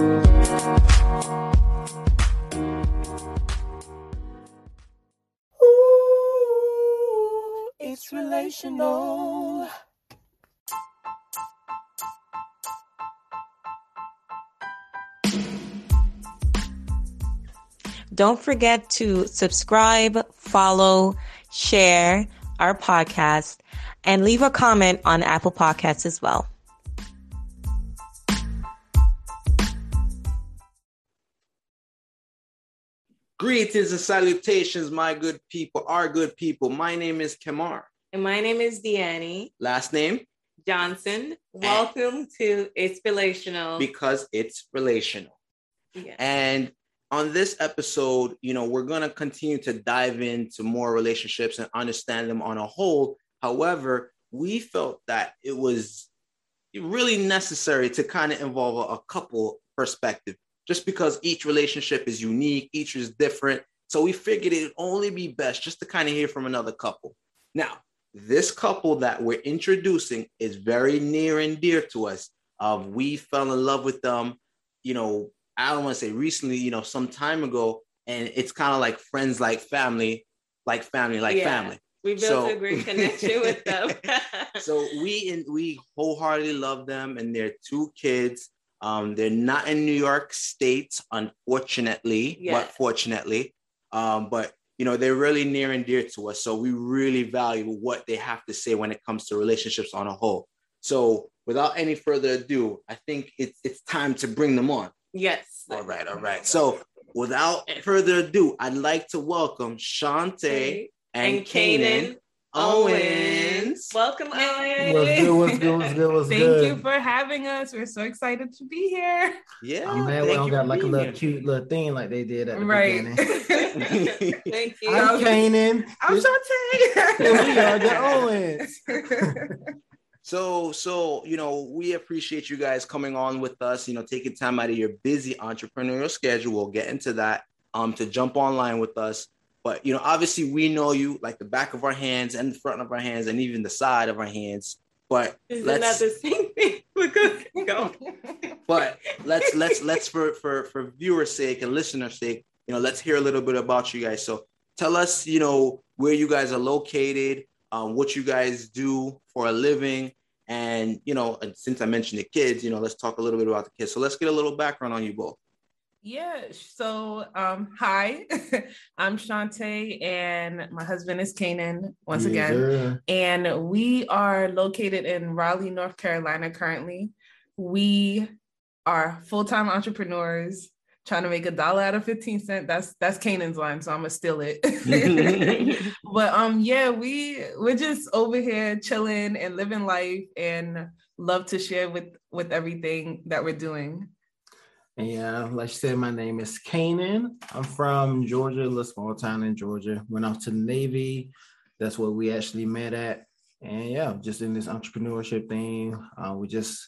Ooh, it's relational. Don't forget to subscribe, follow, share our podcast, and leave a comment on Apple Podcasts as well. Greetings and salutations, my good people, our good people. My name is Kemar. And my name is Deannie Last name? Johnson. Eh. Welcome to It's Relational. Because it's relational. Yeah. And on this episode, you know, we're going to continue to dive into more relationships and understand them on a whole. However, we felt that it was really necessary to kind of involve a, a couple perspective just because each relationship is unique, each is different. So we figured it'd only be best just to kind of hear from another couple. Now, this couple that we're introducing is very near and dear to us. Of we fell in love with them, you know, I don't want to say recently, you know, some time ago, and it's kind of like friends, like family, like family, like Yeah. family. we built so- a great connection with them. So we and we wholeheartedly love them and their two kids. Um, they're not in New York State, unfortunately, Yeah. but fortunately. Um, but you know, they're really near and dear to us. So we really value what they have to say when it comes to relationships on a whole. So without any further ado, I think it's it's time to bring them on. yes. All right, all right. So without further ado, I'd like to welcome Shantae and, and Kanan Kanan Owens. Welcome, Owens. What's good? What's good? What's good? What's Thank good? you for having us. We're so excited to be here. Yeah, I'm mad we don't got like a little here. cute little thing like they did at the Right. beginning. Thank you. I'm Kanan. I'm And we are the Owens. So, so you know, we appreciate you guys coming on with us. You know, taking time out of your busy entrepreneurial schedule. We'll get into that. Um, to jump online with us. But you know, obviously, we know you like the back of our hands and the front of our hands and even the side of our hands. But Isn't that let's the same thing? Because go. but let's let's let's for for for viewers' sake and listeners' sake, you know, let's hear a little bit about you guys. So tell us, you know, where you guys are located, um, what you guys do for a living, and you know, since I mentioned the kids, you know, let's talk a little bit about the kids. So let's get a little background on you both. Yeah. So, um, hi, I'm Shantae, and my husband is Kanan once Yes, again. And we are located in Raleigh, North Carolina currently. We are full-time entrepreneurs trying to make a dollar out of 15 cents. That's that's Kanan's line, so I'm gonna steal it. but um yeah, we we're just over here chilling and living life and love to share with with everything that we're doing. And yeah, like you said, my name is Kanan. I'm from Georgia, a little small town in Georgia. Went off to the Navy. That's where we actually met at. And yeah, just in this entrepreneurship thing, uh, we just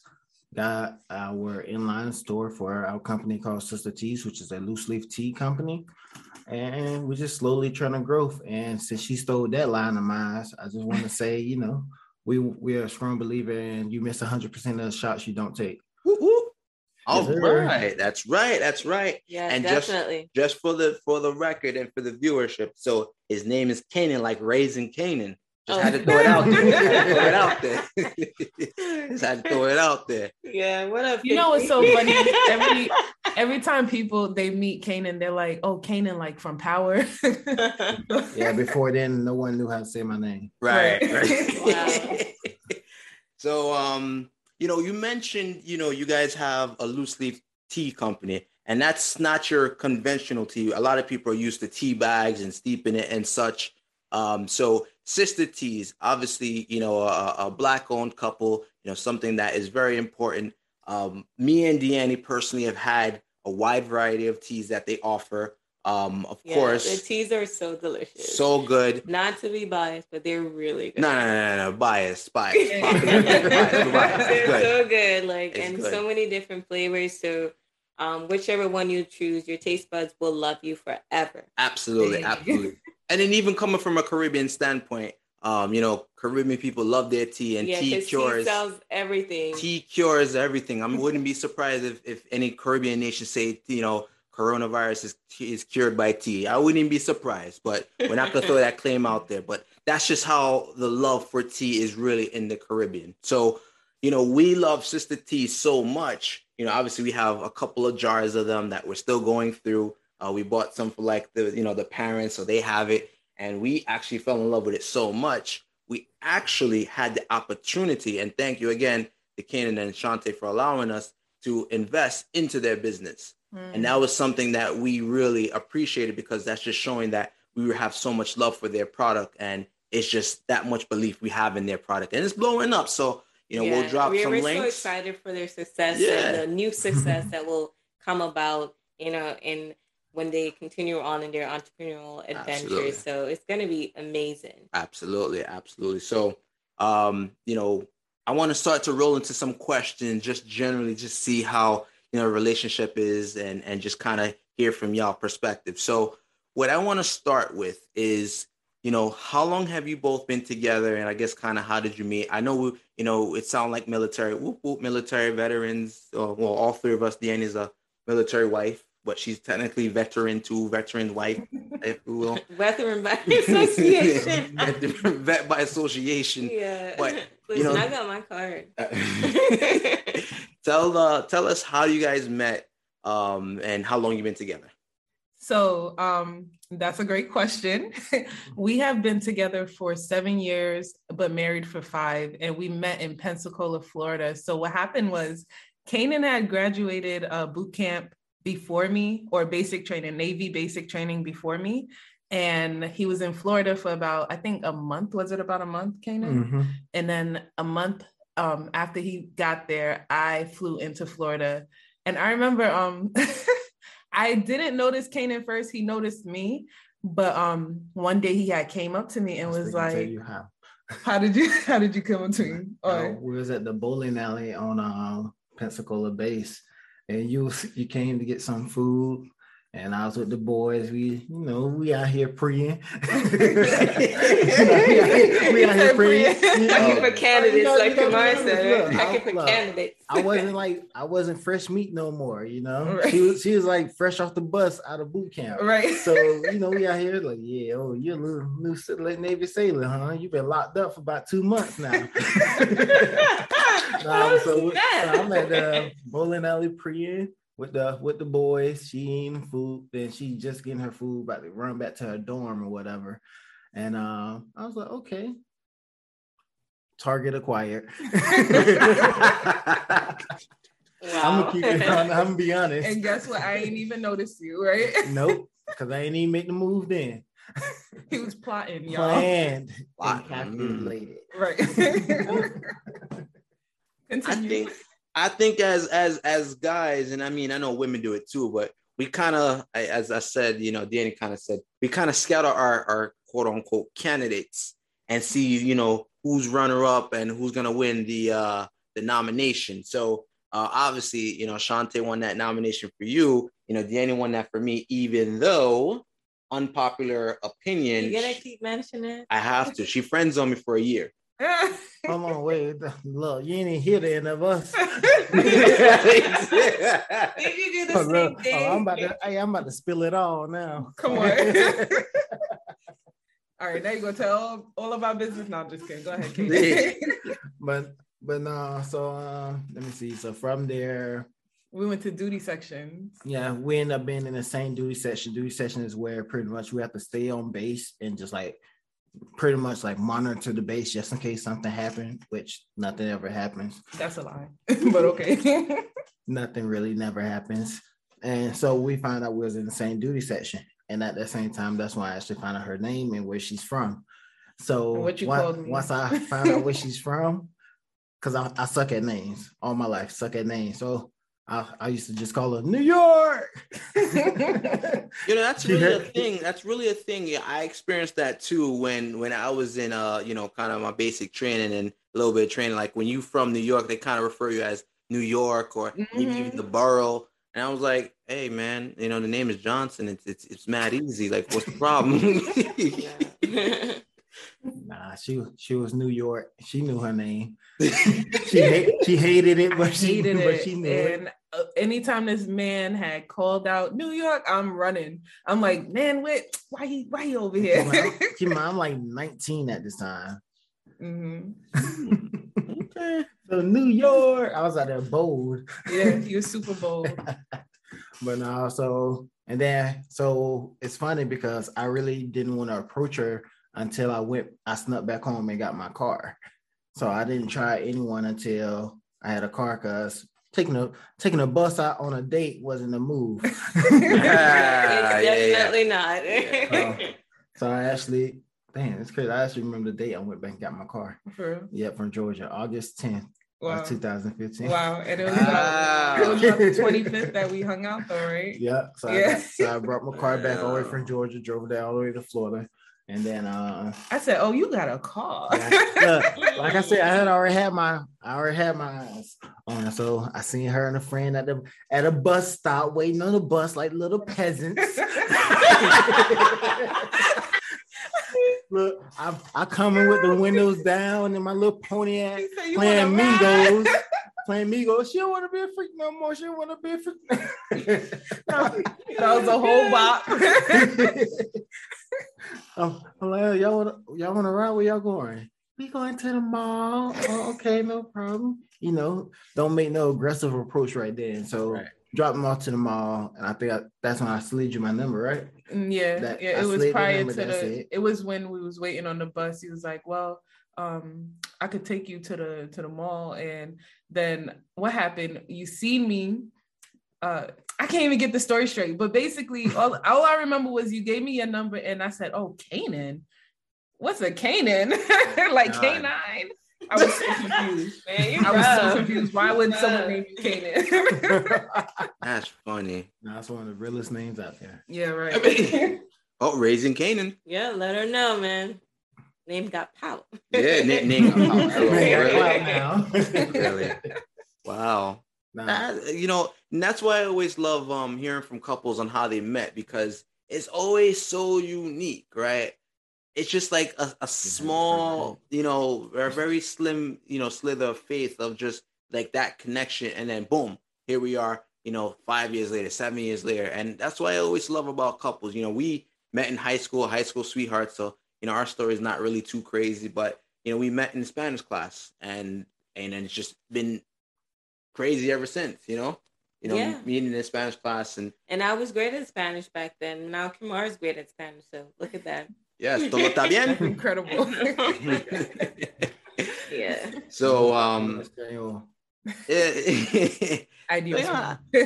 got our inline store for our company called Sister Teas, which is a loose leaf tea company. And we're just slowly trying to grow. And since she stole that line of mine, I just want to say, you know, we we are a strong believer in you miss 100% of the shots you don't take. Whoop. All Yes, right, that's right, that's right. Yeah, And just- definitely. Just for the for the record and for the viewership, so his name is Kanan, like raising Kanan. Just had to Oh. throw it out there. throw it out there. Just had to throw it out there. yeah, what up? You know what's so funny? Every every time people they meet Kanan, they're like, "Oh, Kanan, like from Power." Yeah, before then, no one knew how to say my name. Right, Right. right. so um, you know, you mentioned, you know, you guys have a loose leaf tea company, and that's not your conventional tea. A lot of people are used to tea bags and steeping it and such. Um, so sister teas, obviously, you know, a, a black owned couple, you know, something that is very important. Um, me and Deanne personally have had a wide variety of teas that they offer. Um, of Yeah, course, the teas are so delicious. so good. not to be biased, but they're really good. No, no, no, no, no, bias, bias, They're. Good. so good, like It's and good. so many different flavors. So, um, whichever one you choose, your taste buds will love you forever. Absolutely, absolutely. And then even coming from a Caribbean standpoint, Um, you know, Caribbean people love their tea and yeah, tea cures. sells everything. tea cures everything. I wouldn't be surprised if, if any Caribbean nation say, you know, coronavirus is, is cured by tea. I wouldn't be surprised, but we're not gonna throw that claim out there. But that's just how the love for tea is really in the Caribbean. So, you know, we love Sister Tea so much. You know, obviously we have a couple of jars of them that we're still going through. Uh, we bought some for like the, you know, the parents, so they have it. And we actually fell in love with it so much. We actually had the opportunity, and thank you again to Kanan and Shante for allowing us to invest into their business. And that was something that we really appreciated because that's just showing that we have so much love for their product and it's just that much belief we have in their product and it's blowing up. So, you know, we'll drop we're, some we're so excited for their success Yeah. and the new success that will come about, you know, in when they continue on in their entrepreneurial adventures. So it's gonna be amazing. Absolutely, absolutely. So, um, you know, I want to start to roll into some questions, just generally, just see how you know relationship is, and and just kind of hear from y'all perspective. So, what I want to start with is, you know, how long have you both been together, and I guess kind of how did you meet? I know, we, you know, it sounds like military, whoop, whoop, military veterans. Uh, well, all three of us. Deanne is a military wife, but she's technically veteran too, veteran wife, if you will. Veteran by association. vet, by association. yeah. But, Listen, you know- I got my card. Tell uh, tell us how you guys met um, and how long you've been together. So um, that's a great question. we have been together for seven years, but married for five, and we met in Pensacola, Florida. So what happened was, Kanan had graduated uh, boot camp before me, or basic training, Navy basic training before me, and he was in Florida for about, I think, a month. Was it about a month, Kanan? Mhm. And then a month um, after he got there, I flew into Florida. And I remember um, I didn't notice Kanan first. He noticed me. But um, one day he had came up to me and was like, you how. "How did you? How did you come up to me?" Uh, we was at the bowling alley on um, Pensacola base, and you you came to get some food, and I was with the boys. We you know we out here preying. we out here preying. Checking oh. for candidates, You know- like you know- Kamar said. I- Checking for look, candidates. I wasn't like I wasn't fresh meat no more, you know. Right. She was she was like fresh off the bus out of boot camp. right? So you know, we out here like, yeah, oh, you're a little new City Navy sailor, huh? You've been locked up for about two months now. Nah, so, so I'm at uh, the bowling alley preying with the with the boys. She eating food, then she just getting her food, about to run back to her dorm or whatever. And uh, I was like, okay. Target acquired. I'm gonna keep it on. I'm gonna be honest. and guess what? I ain't even noticed you, right? nope, because I ain't even make the move then. he was plotting, y'all. Planned Plot- and mm. calculated. Right. I think I think as as as guys, and I mean I know women do it too, but we kind of, as I said, you know, Danny kind of said, we kind of scatter our our quote unquote candidates and see, you know, who's runner up and who's gonna win the uh the nomination. So uh obviously, you know, Shante won that nomination for you. You know, Danny won that for me, even though unpopular opinion. You gonna keep mentioning it? I have to. She friends on me for a year. Hold on, wait. Look, you ain't even hear the end of us. Did you do the Oh, same look, thing? oh, I'm about to, hey, I'm about to spill it all now. Come on. All right, now you gonna tell all, all of our business. No, I'm just kidding. Go ahead, Kate. but but no, so uh, let me see. So from there, we went to duty sections. yeah, we end up being in the same duty section. Duty section is where pretty much we have to stay on base and just like pretty much like monitor the base just in case something happened, which nothing ever happens. That's a lie, but okay. Nothing really never happens. And so we found out we was in the same duty section. And at the same time, that's when I actually found out her name and where she's from. So And what you on- called me. once I found out where she's from, because I, I suck at names all my life, suck at names. So I, I used to just call her New York. You know, that's You really a thing. That's really a thing. Yeah, I experienced that too when when I was in uh, you know, kind of my basic training and a little bit of training. Like when you from New York, they kind of refer you as New York or maybe Mhm. even the borough. And I was like, hey man, you know, the name is Johnson. It's it's it's mad easy. Like, what's the problem? Nah, she was she was New York. She knew her name. she hate, she hated it, but she hated but it. she knew it. and uh, anytime this man had called out New York, I'm running. I'm like, man, wait, why he why he over here? Keep in mind- keep in mind, I'm like 19 at this time. Mhm. so New York, I was out there bold. Yeah, you was super bold. But no, so and then so it's funny because I really didn't want to approach her until I went, I snuck back home and got my car. So I didn't try anyone until I had a car because taking a taking a bus out on a date wasn't a move. Ah, it's yeah, yeah. definitely not. Oh. so I actually, damn, it's crazy. I actually remember the date I went back and got my car. For real. Yep, from Georgia, August 10th, Wow. 2015. Wow. And it was Wow. about, it was about the 25th that we hung out though, right? Yeah, so, Yeah. got- so I brought my car back all the way from Georgia, drove it all the way to Florida, and then uh, I said, Oh, you got a car. Yeah, look, like I said, I had already had my, I already had my eyes on. So I seen her and a friend at the at a bus stop waiting on the bus like little peasants. Look, I I coming with the windows down and my little said, "You playing? Migos, playing Migos. She don't want to be a freak no more. She don't want to be a freak. That was a whole bop. I'm, I'm like, y'all want y'all want to ride? Where y'all going? We going to the mall. Oh, okay, no problem. You know, don't make no aggressive approach right then. So Right. drop them off to the mall, and I think I, that's when I slid you my number, right? Mm, yeah, That- yeah. I It was prior number, to the. it. It. was when we was waiting on the bus. He was like, "Well, um, I could take you to the to the mall." And then what happened? You seen me. Uh, I can't even get the story straight. But basically, all all I remember was you gave me your number, and I said, "Oh, Kanan. What's a Kanan? like God. canine?" I was so confused. Man, you I was so confused. Why would someone Rough. name you Kanan? That's funny. Nah, that's one of the realest names out there. yeah, right. Oh, raising Kanan. Yeah, let her know, man. Name got pout. Yeah, name, name got pout. Hello, Man, got really? clout now. Really? Wow. Nah, That- you know, and that's why I always love um hearing from couples on how they met because it's always so unique, right? It's just like a, a small, you know, a very slim, you know, slither of faith of just like that connection, and then boom, here we are, you know, five years later, seven years later, and that's why I always love about couples. You know, we met in high school, high school sweethearts, so you know our story is not really too crazy, but you know we met in Spanish class, and and then it's just been crazy ever since, you know. You know, Yeah. meeting in Spanish class and And I was great at Spanish back then. Now Kimar is great at Spanish, so look at that. yes, todo está That's bien. incredible. Yeah. so um Espanol. do. Yeah.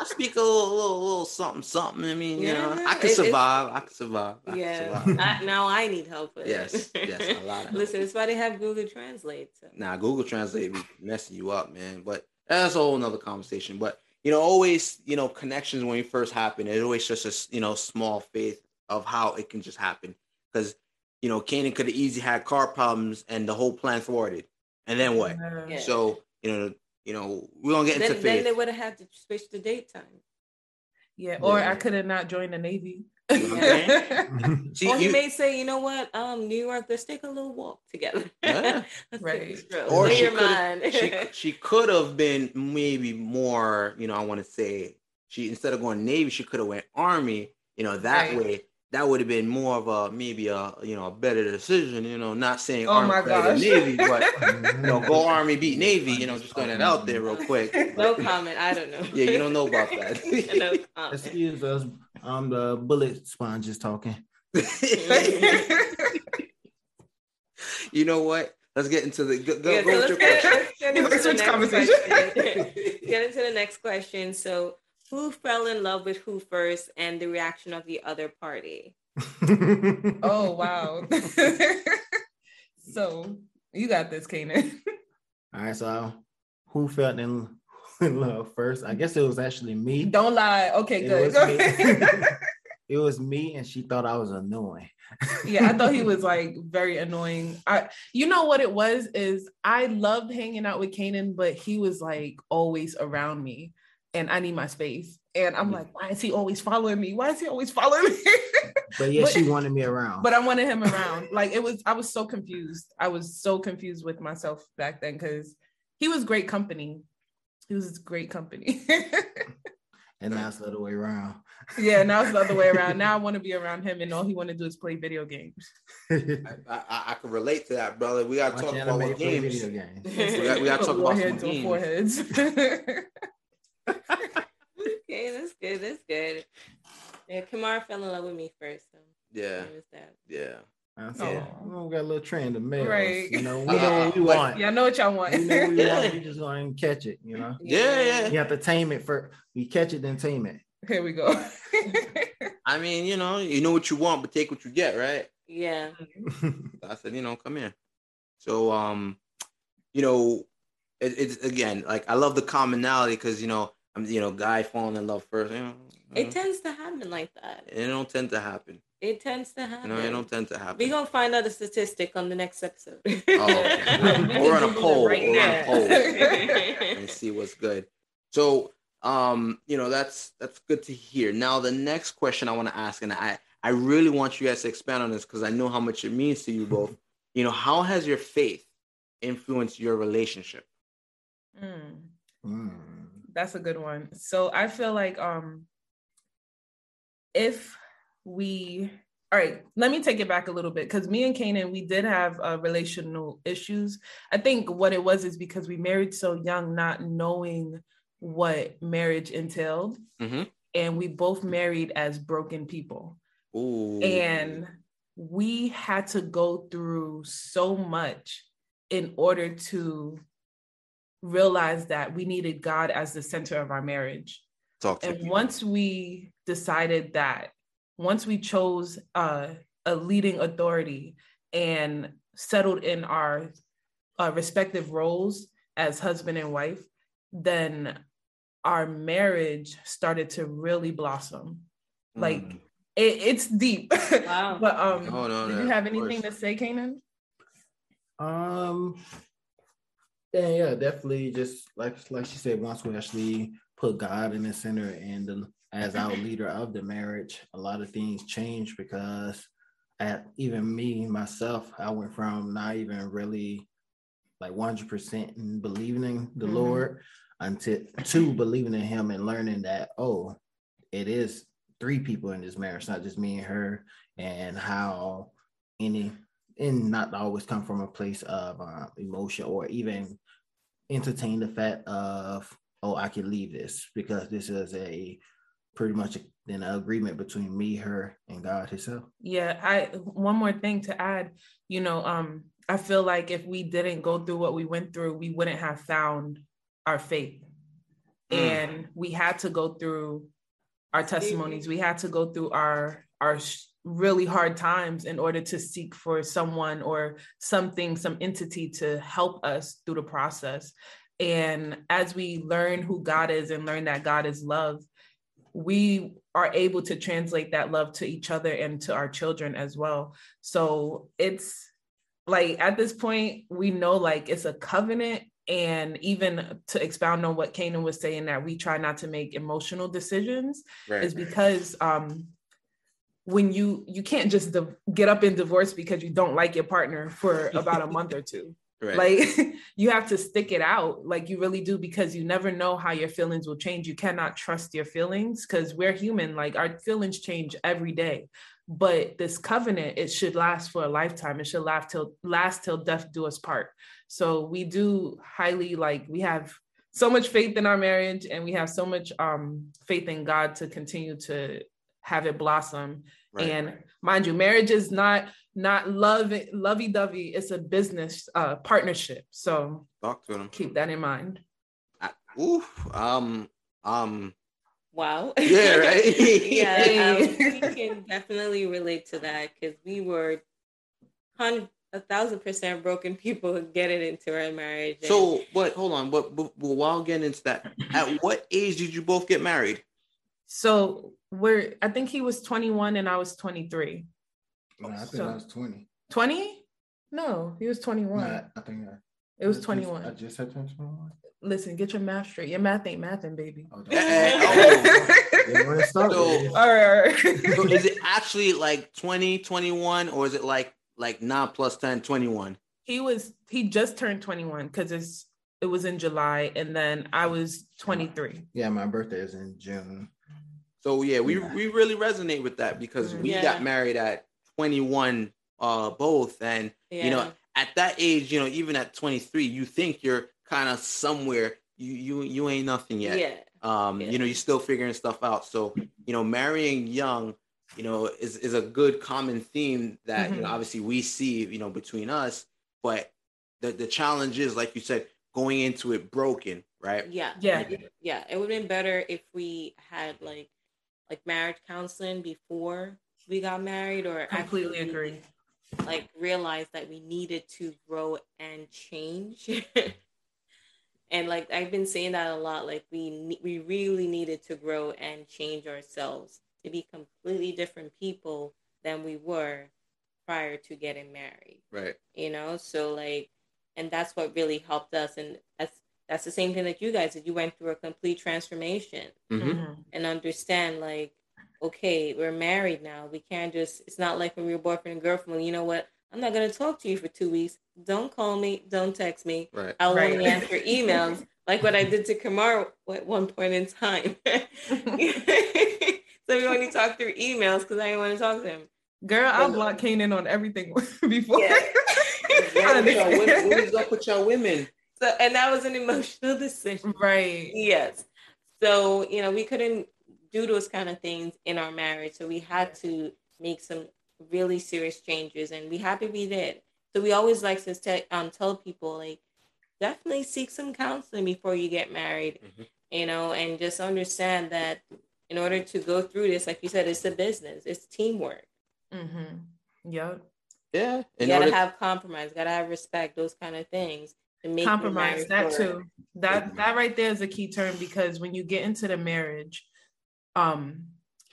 I speak a little, little, little something, something. I mean, you know, I can survive. I can survive. I can Yeah. survive. I, now I need help with Yes, it. yes, a lot Listen, it's why they have Google Translate. So. Nah, Google Translate be messing you up, man. But that's a whole nother conversation. But you know, always, you know, connections when you first happen, it always just a you know small faith of how it can just happen. Because you know, Kanan could have easily had car problems and the whole plan thwarted. And then what? Yeah. So you know, you know, we don't get into Then, then they would have had to switch the date time. Yeah, or Yeah. I could have not joined the Navy. Yeah. See, or he you- may say, you know what, um, New York, let's take a little walk together. Yeah. Right. take a stroll. or Clear she your could mind. she, she could have been maybe more you know i want to say she instead of going navy she could have went army you know that Right. way that would have been more of a maybe a you know a better decision you know not saying Oh army my better gosh. navy but you know go army beat navy you know just throwing it out there real quick no comment. I don't know. yeah you don't know about that no comment. Excuse us. I'm the bullet sponges talking. you know what let's get into the go, go, Yeah, so with let's your get, let's get into the Switch next conversation. get into the next question. So, who fell in love with who first, and the reaction of the other party? oh wow. so you got this, Kanan. All right, so who felt in, in love first? I guess it was actually me. Don't lie. Okay, It good. was Go me. it was me, and she thought I was annoying. yeah, I thought he was like very annoying. I you know what it was is I loved hanging out with Kanan, but he was like always around me. And I need my space. And I'm mm-hmm. like, why is he always following me? Why is he always following me? But yeah, But- she wanted me around. but I wanted him around. Like it was, I was so confused. I was so confused with myself back then because he was great company. He was great company. and now it's the other way around. yeah, now it's the other way around. Now I want to be around him, and all he want to do is play video games. I, I, I can relate to that, brother. We gotta Watch talk about anime, what play games. video games. We got- we gotta talk about some warheads on games. Foreheads. Okay, that's good. That's good. Yeah, Kamara fell in love with me first. So Yeah, there was that. yeah. I said, Aw. we don't got a little trend of males. Right. You know, we know what we want. yeah, I know what y'all want. We know what we want. We just going to catch it. You know, Yeah, yeah. you have to tame it first. We catch it, then tame it. Here we go. I mean, you know, you know what you want, but take what you get, right? Yeah. I said, you know, come here. So, um, you know, it, it's again like I love the commonality because you know I'm you know guy falling in love first. You know, It tends to happen like that. it don't tend to happen. It tends to You happen. know, it don't tend to happen. we gonna find out the statistic on the next episode. Oh, okay. We We're on a poll. right We're on a now. poll. and see what's good. So, um, you know, that's that's good to hear. Now, the next question I want to ask, and I I really want you guys to expand on this because I know how much it means to you both. you know, how has your faith influenced your relationship? Mm. Mm. That's a good one. So I feel like um if we all right, let me take it back a little bit because me and Kanan, we did have uh, relational issues. I think what it was is because we married so young, not knowing what marriage entailed. Mhm. And we both married as broken people. Ooh, And we had to go through so much in order to realize that we needed God as the center of our marriage. talk to And me. once we decided that, once we chose uh, a leading authority and settled in our uh, respective roles as husband and wife, then our marriage started to really blossom. Like Mm. it, it's deep. Wow. but um, No, no, did no, you have anything to say, Kanan? Um. Yeah, yeah, definitely. Just like like she said, once we actually put God in the center and the, as our leader of the marriage, a lot of things changed because at even me myself, I went from not even really like one hundred percent in believing in the Mhm. Lord until to believing in Him and learning that oh, it is three people in this marriage, not just me and her, and how any and not always come from a place of uh, emotion or even entertain the fact of oh i can leave this because this is a pretty much an agreement between me her and god himself Yeah, I one more thing to add, you know, um I feel like if we didn't go through what we went through, we wouldn't have found our faith. Mm. And we had to go through our testimonies. We had to go through our our sh- really hard times in order to seek for someone or something, some entity to help us through the process. And as we learn who God is and learn that God is love, we are able to translate that love to each other and to our children as well. So it's like at this point, we know like it's a covenant. And even to expound on what Kanan was saying, that we try not to make emotional decisions Right. is because um when you you can't just div- get up in divorce because you don't like your partner for about a month or two. Right. like you have to stick it out. Like you really do because you never know how your feelings will change. You cannot trust your feelings because we're human. Like our feelings change every day. But this covenant it should last for a lifetime. It should last till last till death do us part. So we do highly like we have so much faith in our marriage and we have so much um faith in god to continue to have it blossom right. and mind you marriage is not not love lovey-dovey it's a business uh partnership so talk to them. keep that in mind I, oof. Um. Um. Wow. Yeah, right? yeah, um, we can definitely relate to that because we were hundred, a thousand percent broken people getting into our marriage. and- So, but hold on. But, but, but while getting into that, at what age did you both get married? so we're i think he was 21 and i was 23 No, i think So- i was 20 20 no he was 21 No, i think I, It was 21. I just said 21. Listen, get your math straight. Your math ain't mathing, baby. Oh, They wanna start So- with. All right, all right. So is it actually like 20, 21, or is it like like 9 plus 10, 21? he was he just turned 21 because it's it was in July and then I was 23. Yeah, my birthday is in June. So yeah, we Yeah. we really resonate with that because we Yeah. got married at 21 uh both and Yeah. you know at that age, you know, even at 23, you think you're kind of somewhere you you you ain't nothing yet. yeah. Um, Yeah. you know, you're still figuring stuff out. So, you know, marrying young, you know, is is a good common theme that, you know, Mhm. obviously we see, you know, between us, but the the challenge is like you said, going into it broken, right? Yeah. Yeah. Yeah. It would have been better if we had like like marriage counseling before we got married or Completely actually, agree. Like realized that we needed to grow and change. and like I've been saying that a lot, like we we really needed to grow and change ourselves to be completely different people than we were prior to getting married Right. you know so like and that's what really helped us and that's that's the same thing that you guys did you went through a complete transformation Mhm. Mhm. and understand like okay we're married now we can't just it's not like when we were boyfriend and girlfriend you know what i'm not going to talk to you for two weeks don't call me don't text me Right. i'll Right. only answer emails like what i did to kamar at one point in time so we only talked through emails because i didn't want to talk to him Girl, I blocked Kanan on everything before. Yeah. What y'all women? What is up with y'all women? So and that was an emotional decision right. Yes. So, you know, we couldn't do those kind of things in our marriage. So we had to make some really serious changes and we happy we did. So we always like to te- um, tell people like definitely seek some counseling before you get married, Mhm. you know, and just understand that in order to go through this, like you said, it's a business, it's teamwork. Mm-hmm. Yep. Yeah. You gotta order- have compromise, gotta have respect, those kind of things to make your Compromise that work. too. That that right there is a key term because when you get into the marriage, um,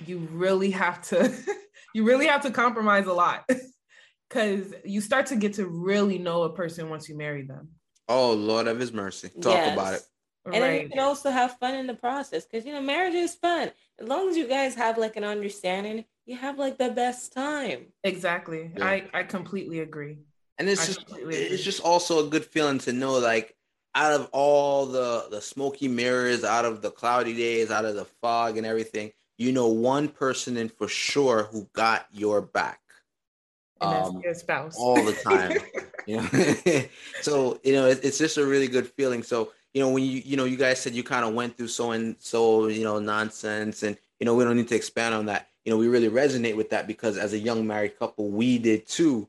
you really have to you really have to compromise a lot. Cause you start to get to really know a person once you marry them. oh Lord of his mercy. Talk Yes. about it. And then you can also have fun in the process because you know marriage is fun. As long as you guys have like an understanding, you have like the best time. Exactly. Yeah. I I completely agree. And it's I just it's just also a good feeling to know like out of all the the smoky mirrors, out of the cloudy days, out of the fog and everything, you know one person in for sure who got your back. And that's Um, your spouse. all the time. you know so you know it, it's just a really good feeling so you know when you you know you guys said you kind of went through so and so you know nonsense and you know we don't need to expand on that you know we really resonate with that because as a young married couple we did too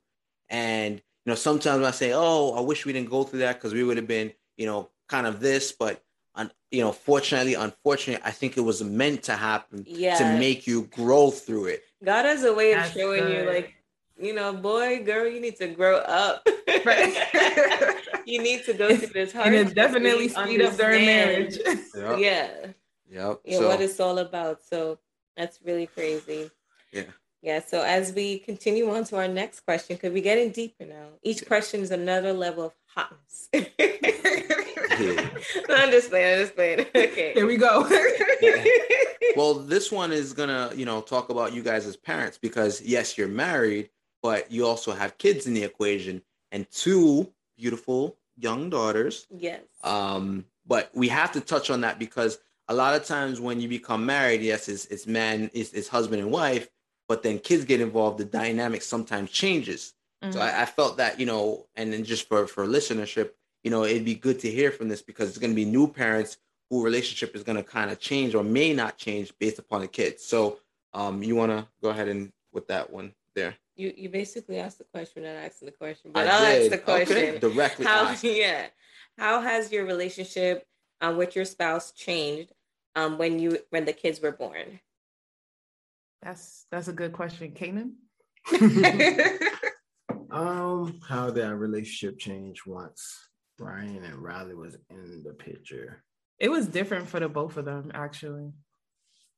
and know sometimes i say oh i wish we didn't go through that because we would have been you know kind of this but un, you know fortunately unfortunately i think it was meant to happen Yeah. to make you grow through it God has a way of That's showing you good. like, you know, boy, girl, you need to grow up. Right. you need to go through this hard. and it definitely speed up during marriage. yep Yeah. yep Yeah, so what it's all about. So that's really crazy. Yeah. Yeah. So as we continue on to our next question, because we're getting deeper now. Each question is another level of hotness. I'm just playing, I'm just playing. Okay. Here we go. well this one is gonna you know talk about you guys as parents because yes you're married but you also have kids in the equation and two beautiful young daughters yes. um but we have to touch on that because a lot of times when you become married yes it's, it's man it's, it's husband and wife but then kids get involved the dynamic sometimes changes Mm-hmm. so I, I felt that you know and then just for for listenership you know it'd be good to hear from this because it's going to be new parents who relationship is going to kind of change or may not change based upon the kids so um you want to go ahead and with that one there You you basically asked the question without asking the question, but I I'll ask the question. okay. directly How asked. yeah. How has your relationship um, with your spouse changed um, when you when the kids were born? That's that's a good question, Kanan. Um, how did our relationship change once Brian and Riley was in the picture? it was different for the both of them, actually.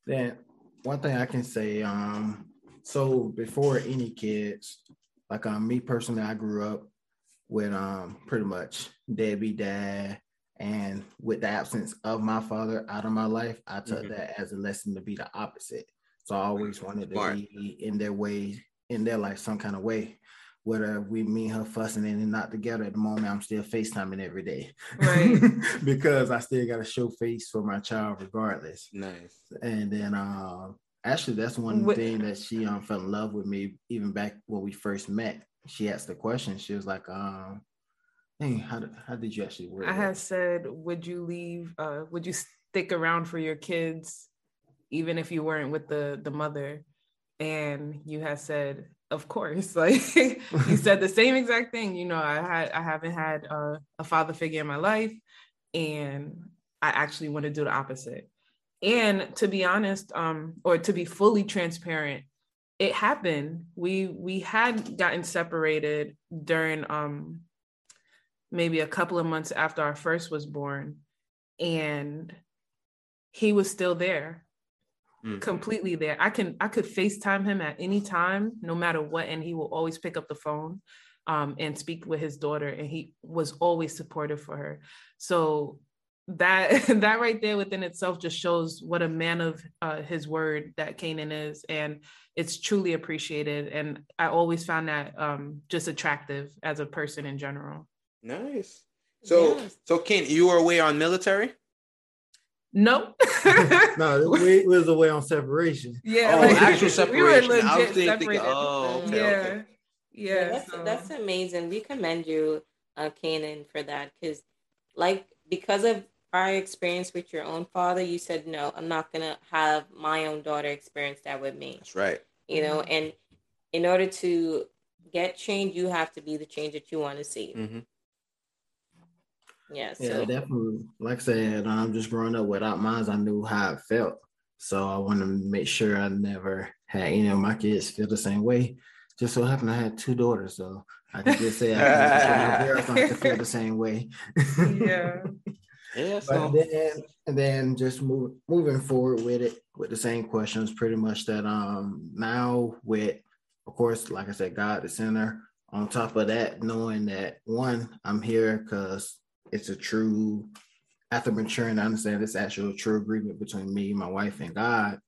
Then one thing I can say, um, so before any kids, like um, me personally, I grew up with um pretty much deadbeat dad and with the absence of my father out of my life, I took Mhm. that as a lesson to be the opposite. So I always wanted to be in their way, in their life, some kind of way. Whether we me and her fussing and not together at the moment, I'm still FaceTiming every day. Right. because I still gotta show face for my child regardless. Nice. And then um actually that's one Wh- thing that she um fell in love with me even back when we first met. She asked the question, she was like, um, hey, how did how did you actually word I it? had said, would you leave? Uh, would you stick around for your kids, even if you weren't with the the mother? And you had said, of course. Like you said the same exact thing. You know, I had I haven't had a father figure in my life, and I actually want to do the opposite. And to be honest, um, or to be fully transparent, it happened. We we had gotten separated during um maybe a couple of months after our first was born and he was still there Mm. completely there i can i could facetime him at any time no matter what and he will always pick up the phone um, and speak with his daughter and he was always supportive for her so that that right there within itself just shows what a man of uh, his word that Kanan is and it's truly appreciated and i always found that um, just attractive as a person in general Nice. So, Yes. so Ken, you were away on military? no no, we, we was away on separation. yeah Oh, like, actual we were separation. I was legit thinking- separated oh, okay, yeah okay. yeah, Yeah, that's so- that's amazing. We commend you, uh, Kanan, for that because, like, because of our experience with your own father, you said no. I'm not gonna have my own daughter experience that with me. That's right. You know, and in order to get change, you have to be the change that you want to see. Mhm. Yeah. So Yeah, definitely. Like I said, I'm just growing up without mine. I knew how it felt. So I want to make sure I never had any of my kids feel the same way. Just so happened I had two daughters, so I can just say I can my girls not to feel the same way. yeah Yeah. But So, then and then just move, moving forward with it with the same questions, pretty much that um now with of course, like I said, God the center. On top of that, knowing that one, I'm here because it's a true after maturing, I understand it's actual true agreement between me, my wife, and God.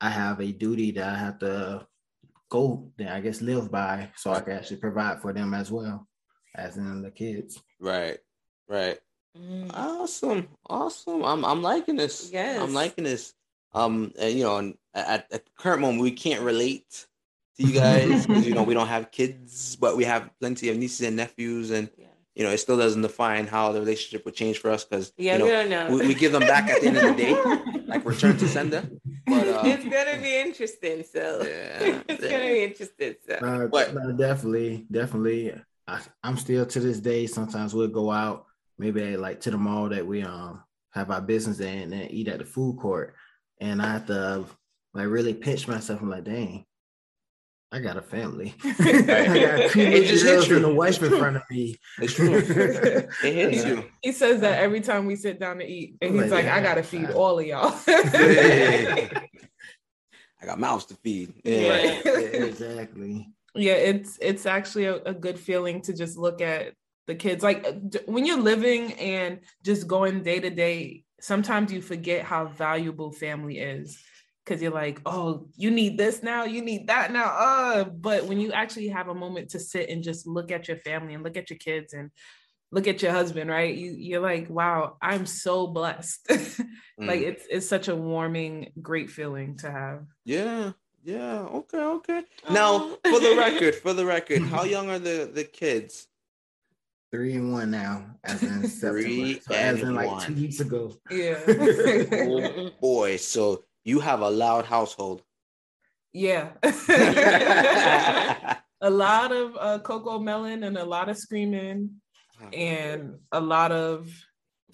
I have a duty that I have to go then I guess live by so I can actually provide for them as well, as in the kids. right. Right. Mm. Awesome, awesome. I'm I'm liking this. Yes. I'm liking this. Um, and, you know, and at, at the current moment, we can't relate to you guys you know we don't have kids, but we have plenty of nieces and nephews, and yeah. You know it still doesn't define how the relationship would change for us because Yeah, you we know don't know. we, we give them back at the end of the day, like return to sender. But uh, it's gonna be interesting. So Yeah. it's gonna be interesting. So Uh, What? no, definitely, definitely. I, I'm still to this day. Sometimes we'll go out, maybe like to the mall that we um have our business in, and eat at the food court, and I have to like really pinch myself. I'm like, dang, I got a family. I got two It just little hits you. and a wife in front of me. it's true. It hits you. he says that every time we sit down to eat and he's Like, like i gotta yeah. feed all of y'all I got mouths to feed. Yeah. Yeah, exactly. yeah it's it's actually a, a good feeling to just look at the kids like when you're living and just going day to day sometimes you forget how valuable family is because you're like oh you need this now you need that now uh but when you actually have a moment to sit and just look at your family and look at your kids and look at your husband right you, you're like wow i'm so blessed like Mm. it's it's such a warming great feeling to have Yeah, yeah. Okay, okay. Now, for the record, for the record, how young are the the kids? Three and one now, as in Three September. So as and in like one. two weeks ago. yeah Oh boy, so you have a loud household. yeah a lot of uh, Cocomelon and a lot of screaming and a lot of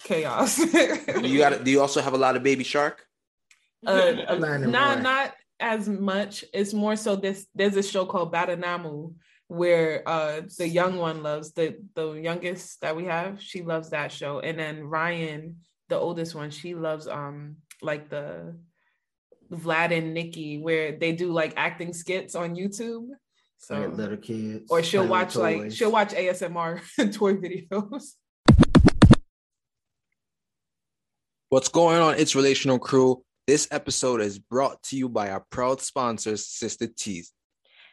chaos. Do you got? Do you also have a lot of baby shark? uh, uh, Not not not as much. It's more so this. There's a show called Badanamu where uh the young one loves the the youngest that we have. She loves that show, and then Ryan, the oldest one, she loves um like the Vlad and Nikki where they do like acting skits on YouTube. So like little kids. or she'll playing with watch like she'll watch ASMR toy videos. What's going on? It's Relational Crew. This episode is brought to you by our proud sponsors, Sister Teas.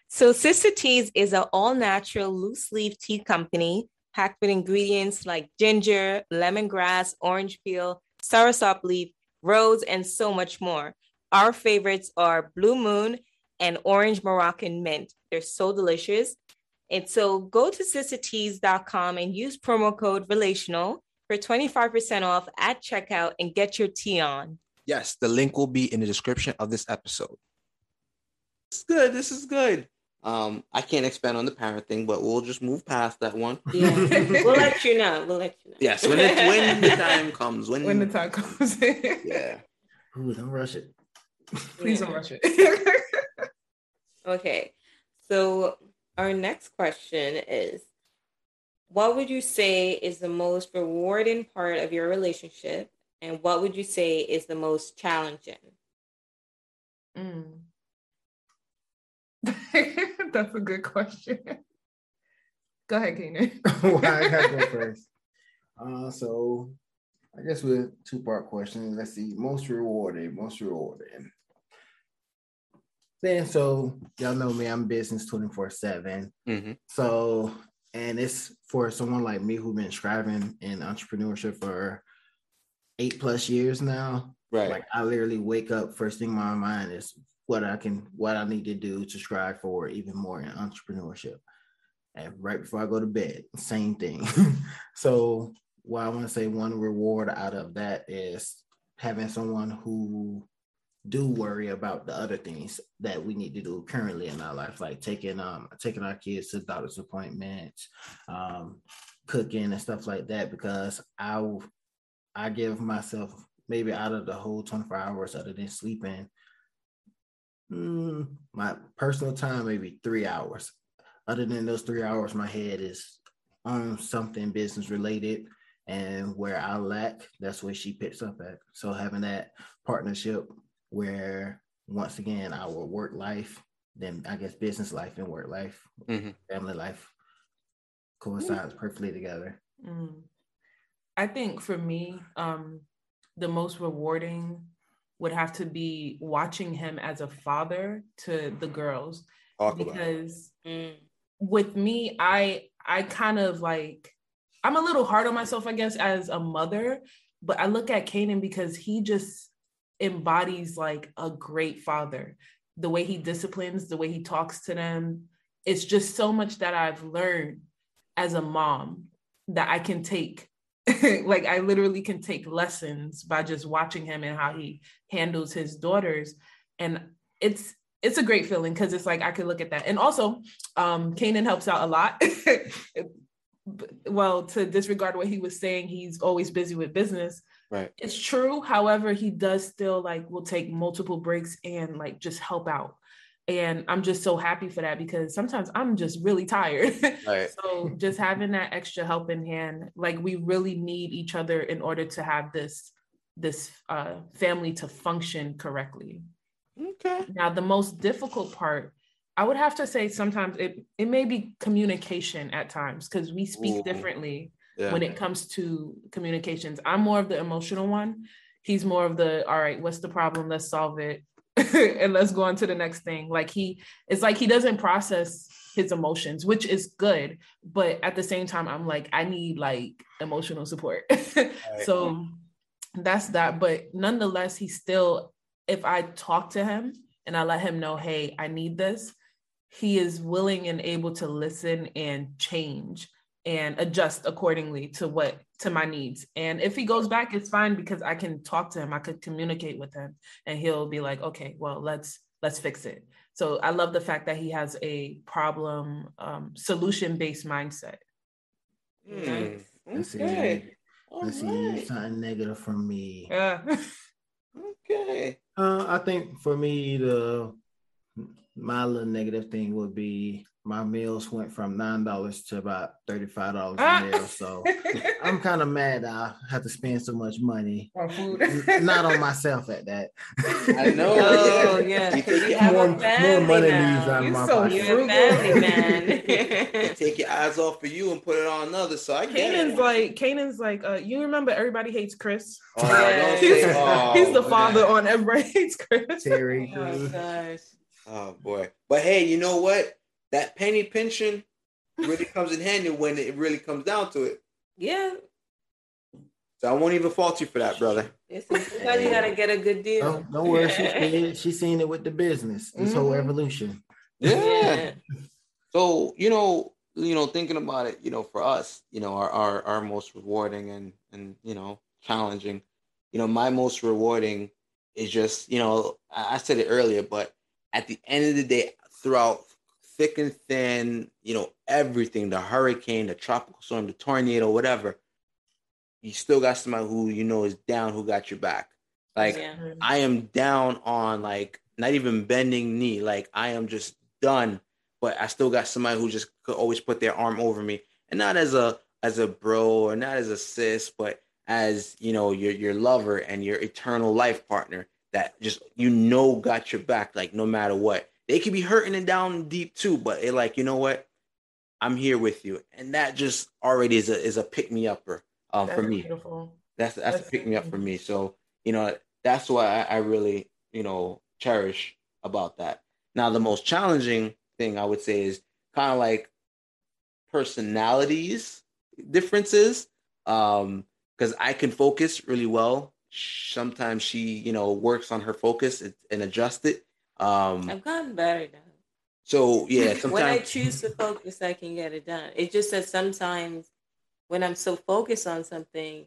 So Sister Teas is an all-natural loose leaf tea company packed with ingredients like ginger, lemongrass, orange peel, soursop leaf, rose, and so much more. Our favorites are Blue Moon and Orange Moroccan Mint. They're so delicious. And so go to sisterteas.com and use promo code relational for 25% off at checkout and get your tea on. Yes, the link will be in the description of this episode. It's good. This is good. Um, I can't expand on the parent thing, but we'll just move past that one. Yeah. we'll let you know. We'll let you know. Yes, when it, when the time comes, when, when the time comes. yeah. Ooh, don't rush it. Please don't Yeah. rush it. Okay. So our next question is what would you say is the most rewarding part of your relationship and what would you say is the most challenging? Mm. That's a good question. Go ahead, Kanan. Well, I gotta go first. Uh, so I guess with two part question. Let's see, most rewarding, most rewarding. Then so y'all know me, I'm business 24-7. hmm So and it's for someone like me who's been striving in entrepreneurship for eight plus years now. Right. Like I literally wake up, first thing in my mind is what I can what I need to do to strive for even more in entrepreneurship. And right before I go to bed, same thing. so what I want to say one reward out of that is having someone who do worry about the other things that we need to do currently in our life, like taking um taking our kids to doctor's appointments, um, cooking and stuff like that, because I I give myself maybe out of the whole 24 hours other than sleeping, mm, my personal time maybe three hours. Other than those three hours, my head is on something business related. And where I lack, that's where she picks up at. So having that partnership where once again our work life, then I guess business life and work life, Mhm. family life coincides perfectly together. Mm. I think for me, um, the most rewarding would have to be watching him as a father to the girls Talk because Mm. with me i i kind of like i'm a little hard on myself i guess as a mother but i look at Kanan because he just embodies like a great father the way he disciplines the way he talks to them it's just so much that i've learned as a mom that i can take like i literally can take lessons by just watching him and how he handles his daughters and it's it's a great feeling because it's like I could look at that. And also, um, Kanan helps out a lot. well, to disregard what he was saying, he's always busy with business. Right. It's true. However, he does still like will take multiple breaks and like just help out. And I'm just so happy for that because sometimes I'm just really tired. Right. so just having that extra help in hand, like we really need each other in order to have this this uh, family to function correctly. Okay. Now, the most difficult part, I would have to say sometimes it, it may be communication at times because we speak Ooh. differently Yeah. when it comes to communications. I'm more of the emotional one. He's more of the, all right, what's the problem? Let's solve it. and let's go on to the next thing. Like he, it's like he doesn't process his emotions, which is good. But at the same time, I'm like, I need like emotional support. So that's that. But nonetheless, he still, if I talk to him and I let him know, hey, I need this, he is willing and able to listen and change and adjust accordingly to what to my needs. And if he goes back, it's fine because I can talk to him. I could communicate with him and he'll be like, okay, well, let's let's fix it. So I love the fact that he has a problem um, solution based mindset. Let's see. Okay. Let's see Alright. something negative from me. Yeah. Okay. Uh, I think for me, the my little negative thing would be my meals went from nine dollars to about thirty-five dollars Ah. a meal. So I'm kind of mad I have to spend so much money. on food. Not on myself at that. I know. Oh yeah. yeah, take you more- more money now. leaves out of You my so pocket. You're a frugal. family man. take your eyes off of you and put it on another. So I get Kanan's it. like Kanan's like uh you remember everybody hates Chris. Oh, Yeah. don't say- oh, He's the man. father on everybody hates Chris. Terry oh gosh. Oh boy. But hey, you know what? That penny pension really comes in handy when it really comes down to it. Yeah. So I won't even fault you for that, brother. It's sometimes you gotta get a good deal. Don't, don't worry, she's seen, she's seen it with the business. This whole Mhm. evolution. Yeah. So, you know, you know, thinking about it, you know, for us, you know, our our, our most rewarding and and you know, challenging, you know, my most rewarding is just, you know, I, I said it earlier, but at the end of the day, throughout thick and thin, you know, everything, the hurricane, the tropical storm, the tornado, whatever, you still got somebody who you know is down who got your back. Like yeah. Mm-hmm. I am down on like not even bending knee. Like I am just done. But I still got somebody who just could always put their arm over me. And not as a as a bro or not as a sis, but as you know, your your lover and your eternal life partner that just you know got your back, like no matter what. They could be hurting and down deep too, but it like, you know what? I'm here with you. And that just already is a is a pick me upper um, for me. beautiful. That's that's, That's a pick me up for me. So you know that's why I, I really you know cherish about that. Now the most challenging thing I would say is kind of like personalities differences. Um, because I can focus really well. Sometimes she you know works on her focus and, and adjust it. Um, I've gotten better now. so yeah, when I choose to focus, I can get it done. It's just that sometimes when I'm so focused on something,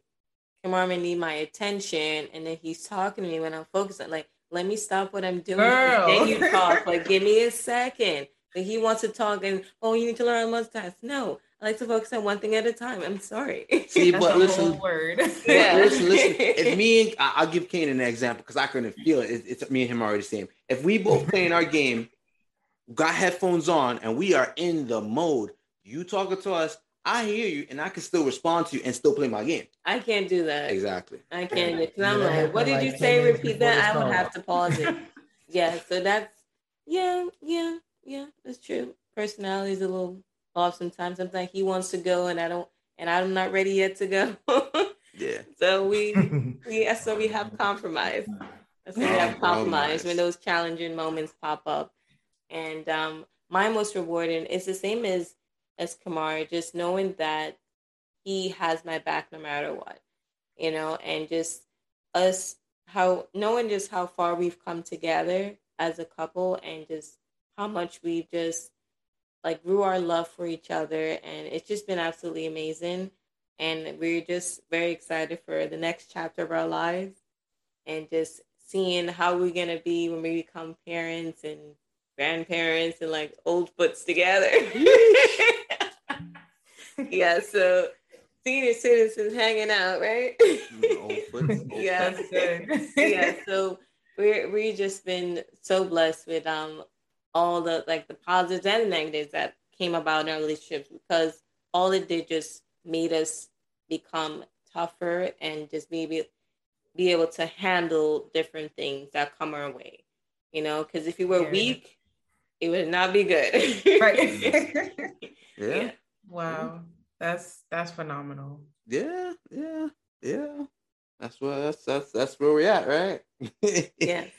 Kamar may need my attention, and then he's talking to me when I'm focused. I'm like, let me stop what I'm doing. Girl. Then you talk. Like, give me a second. But he wants to talk, and oh, you need to learn multitask. No, I like to focus on one thing at a time. I'm sorry. see, That's but a listen, whole word. Yeah. listen, listen. If me and I- I'll give Kane an example because I couldn't feel it. It's, it's me and him are already the same. If we both playing our game, got headphones on, and we are in the mode, you talking to us, I hear you, and I can still respond to you and still play my game. I can't do that. Exactly. I can't because I'm Yeah, like, what did like you 10 say? Repeat that. I would have to pause it. yeah, so that's yeah, yeah, yeah. That's true. Personality is a little off sometimes. Sometimes he wants to go, and I don't, and I'm not ready yet to go. Yeah. so we we so we have compromise. That's why we have compromise when those challenging moments pop up. And um my most rewarding is the same as as Kamar, just knowing that he has my back no matter what. You know, and just us how knowing just how far we've come together as a couple and just how much we've just like grew our love for each other and it's just been absolutely amazing and we're just very excited for the next chapter of our lives and just seeing how we're gonna be when we become parents and grandparents and like old foots together. yeah, so senior citizens hanging out, right? Old foot, old yeah, That's yeah. So we're we just been so blessed with um all the like the positives and the negatives that came about in our relationships because all it did just made us become tougher and just maybe be able to handle different things that come our way. You know, because if you were Yeah. weak, it would not be good. right. Yeah. wow. That's that's phenomenal. Yeah. Yeah. Yeah. That's where that's that's that's where we're at, right? yes.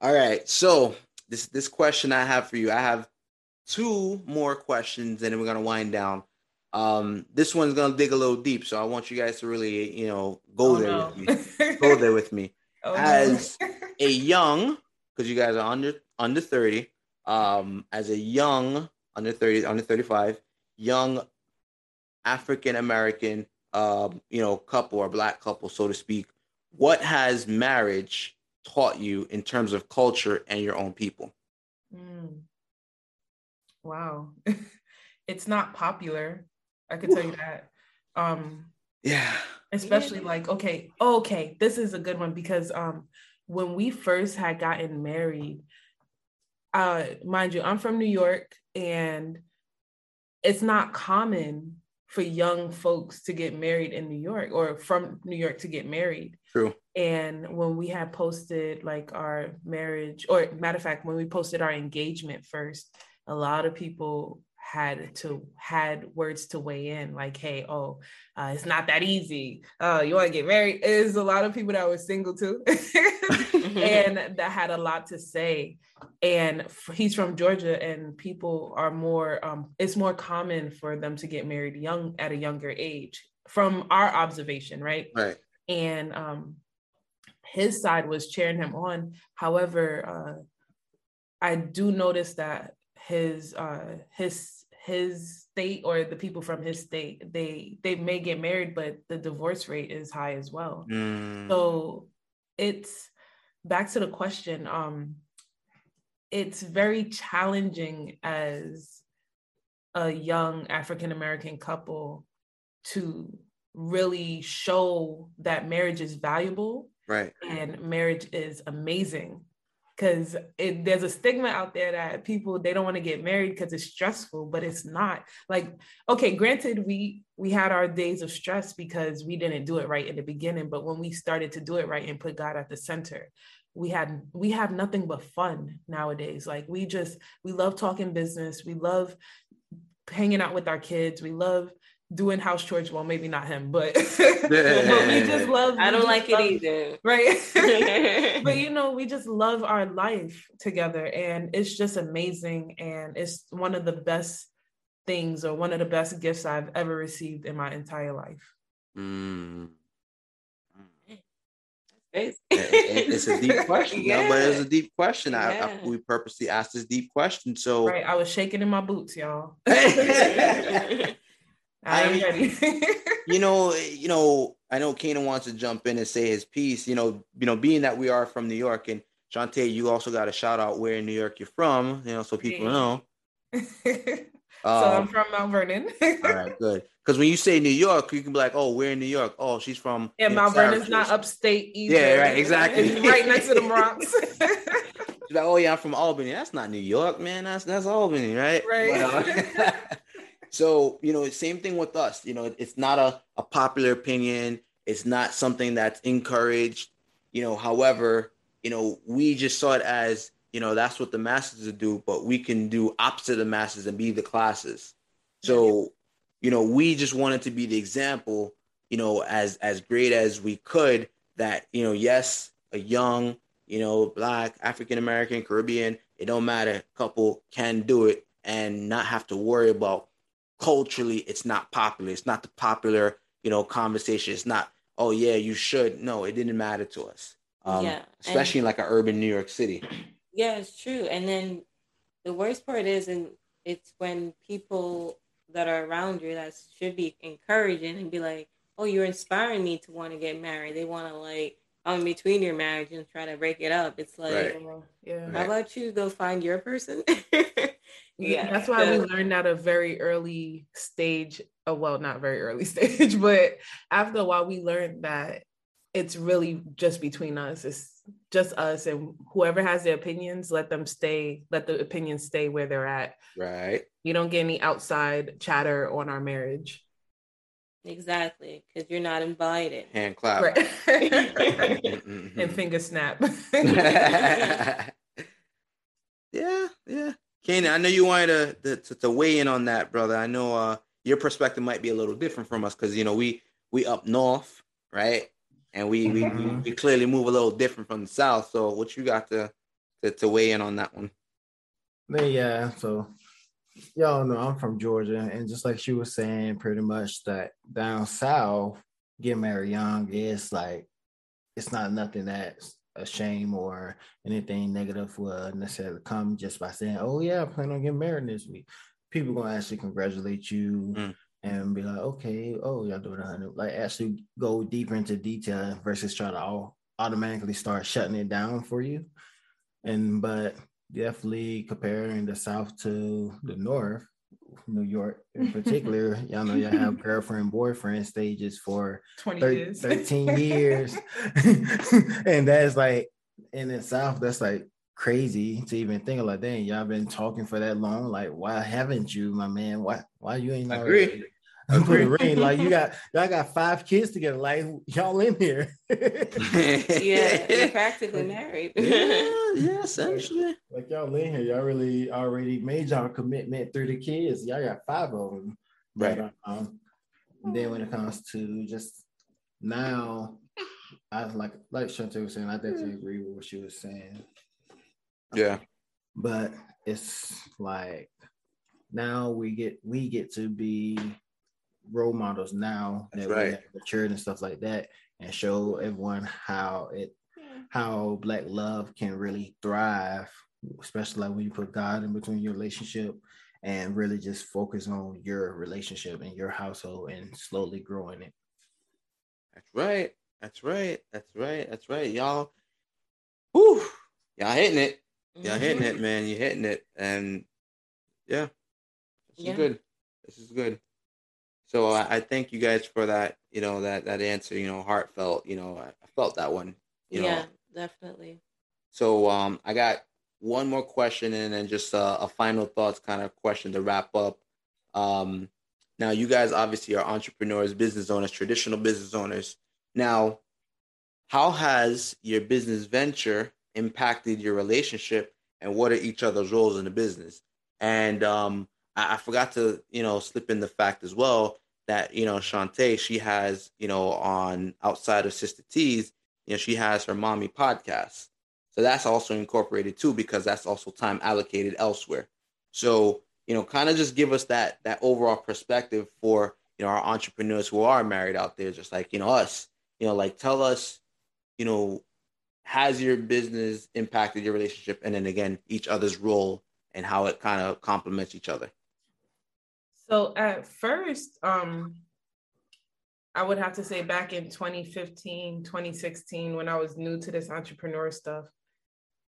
All right. So this this question I have for you, I have two more questions, and then we're gonna wind down. Um, this one's gonna dig a little deep, so I want you guys to really, you know, go Oh, there no. with me. Go there with me. Oh, no. As a young, because you guys are under under 30, um, as a young under 30, under 35, young African American um, you know, couple or black couple, so to speak, what has marriage taught you in terms of culture and your own people? Mm. Wow. it's not popular. I could tell you that. Um, Yeah. especially Yeah. like, okay, okay, this is a good one because um when we first had gotten married, uh, mind you, I'm from New York, and it's not common for young folks to get married in New York or from New York to get married. True. And when we had posted like our marriage, or matter of fact, when we posted our engagement first, a lot of people had to had words to weigh in like hey oh uh, it's not that easy. Uh, you want to get married? Is a lot of people that were single too. And that had a lot to say. And he's from georgia and people are more um, it's more common for them to get married young at a younger age from our observation right? Right. And um, his side was cheering him on. However uh, i do notice that his uh his his state or the people from his state they they may get married but the divorce rate is high as well. Mm. so it's back to the question um it's very challenging as a young african american couple to really show that marriage is valuable right. and marriage is amazing because there's a stigma out there that people they don't want to get married because it's stressful but it's not. Like okay granted we we had our days of stress because we didn't do it right in the beginning but when we started to do it right and put god at the center we had we have nothing but fun nowadays. Like we just we love talking business. We love hanging out with our kids. We love doing house chores. Well, maybe not him, but, but we just love. I don't like love, it either. Right. but you know, we just love our life together and it's just amazing. And it's one of the best things or one of the best gifts I've ever received in my entire life. Mm. It's, it's a deep question, yeah. but it's a deep question. I, Yeah. I, we purposely asked this deep question. So Right. I was shaking in my boots, y'all. I I'm ready. you know, you know, I know Kanan wants to jump in and say his piece. You know, you know, being that we are from New York, and Shantae, you also got a shout out where in New York you're from. You know, so people know. so I'm Um, from Mount Vernon. all right, good. Because when you say New York, you can be like, "Oh, we're in New York." Oh, she's from. Know, Mount Vernon's not upstate either. Yeah, right, exactly. Right next to the Bronx. She's like, "Oh yeah, I'm from Albany." That's not New York, man. That's that's Albany, right? Right. But, uh, so you know, same thing with us. You know, it's not a, a popular opinion. It's not something that's encouraged. You know, however, you know, we just saw it as you know that's what the masses do, but we can do opposite of the masses and be the classes. So, you know, we just wanted to be the example. You know, as as great as we could. That you know, yes, a young, you know, black, African American, Caribbean, it don't matter, couple can do it and not have to worry about culturally it's not popular. It's not the popular, you know, conversation. It's not, oh yeah, you should. No, it didn't matter to us. Um, Yeah, and- especially in like an urban New York City. Yeah, it's true. And then the worst part is, and it's when people that are around you that should be encouraging and be like, "Oh, you're inspiring me to want to get married." They want to like, I'm in between your marriage and try to break it up. It's like, Right. yeah. how about you go find your person? Yeah, that's why we learned at a very early stage. Oh, well, not very early stage, but after a while, we learned that it's really just between us. It's just us, and whoever has their opinions, let them stay. Let the opinions stay where they're at. Right. You don't get any outside chatter on our marriage. exactly, because you're not invited. Hand clap. Right. And mm-hmm. finger snap. yeah, yeah. Kanan, I know you wanted to, to to weigh in on that, brother. I know uh your perspective might be a little different from us because you know we we up north, right? And we, we we we clearly move a little different from the south. So what you got to to, to weigh in on that one? Yeah, so y'all know I'm from Georgia, and just like she was saying, pretty much that down south, get married young is like it's not nothing that's a shame or anything negative will necessarily come just by saying, "Oh yeah, I plan on getting married this week." People gonna actually congratulate you Mm. and be like, "Okay, oh y'all doing a hundred." Like actually go deeper into detail versus try to all automatically start shutting it down for you. And but definitely comparing the South to the North, New York in particular, y'all know y'all have girlfriend boyfriend stages for 20 thir- years. 13 years. and that's like in the South, that's like crazy to even think of like, dang, y'all been talking for that long. Like, why haven't you, my man? Why why you ain't Agree. Put a ring? Like you got y'all got five kids together. Like y'all in here. yeah, you're practically married. yeah, yeah, essentially. Like y'all in here, y'all really already made y'all commitment through the kids. Y'all got five of them, Right. But, um, and then when it comes to just now, I was like like Shante was saying, I definitely agree with what she was saying. Yeah. But it's like now we get we get to be role models now That's that right. we have matured and stuff like that, and show everyone how it how black love can really thrive, especially like when you put God in between your relationship and really just focus on your relationship and your household and slowly growing it. That's right. That's right. That's right. That's right. Y'all. Whew. Y'all hitting it. Y'all mm-hmm. hitting it, man. You're hitting it. And yeah. This Yeah. is good. This is good. So I, I thank you guys for that, you know, that that answer, you know, heartfelt, you know, I, I felt that one. You yeah, know. definitely. So um I got one more question and then just a, a final thoughts kind of question to wrap up. Um now you guys obviously are entrepreneurs, business owners, traditional business owners. Now, how has your business venture impacted your relationship and what are each other's roles in the business? And um I, I forgot to, you know, slip in the fact as well that, you know, Shantae, she has, you know, on outside of Sister Teas, you know, she has her mommy podcast. So that's also incorporated too, because that's also time allocated elsewhere. So, you know, kind of just give us that that overall perspective for, you know, our entrepreneurs who are married out there, just like, you know, us, you know, like tell us, you know, has your business impacted your relationship? And then again, each other's role and how it kind of complements each other. So at first, um, I would have to say back in 2015, 2016, when I was new to this entrepreneur stuff,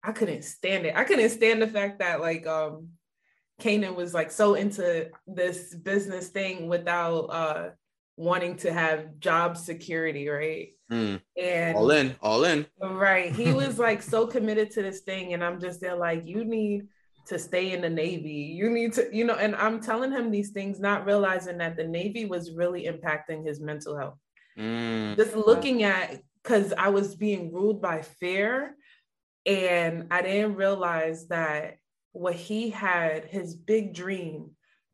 I couldn't stand it. I couldn't stand the fact that like um Kanan was like so into this business thing without uh wanting to have job security, right? Mm, And all in, all in. Right. He was like so committed to this thing. And I'm just there like, you need to stay in the Navy. You need to, you know, and I'm telling him these things, not realizing that the Navy was really impacting his mental health. Mm, Just looking at, because I was being ruled by fear. And I didn't realize that what he had, his big dream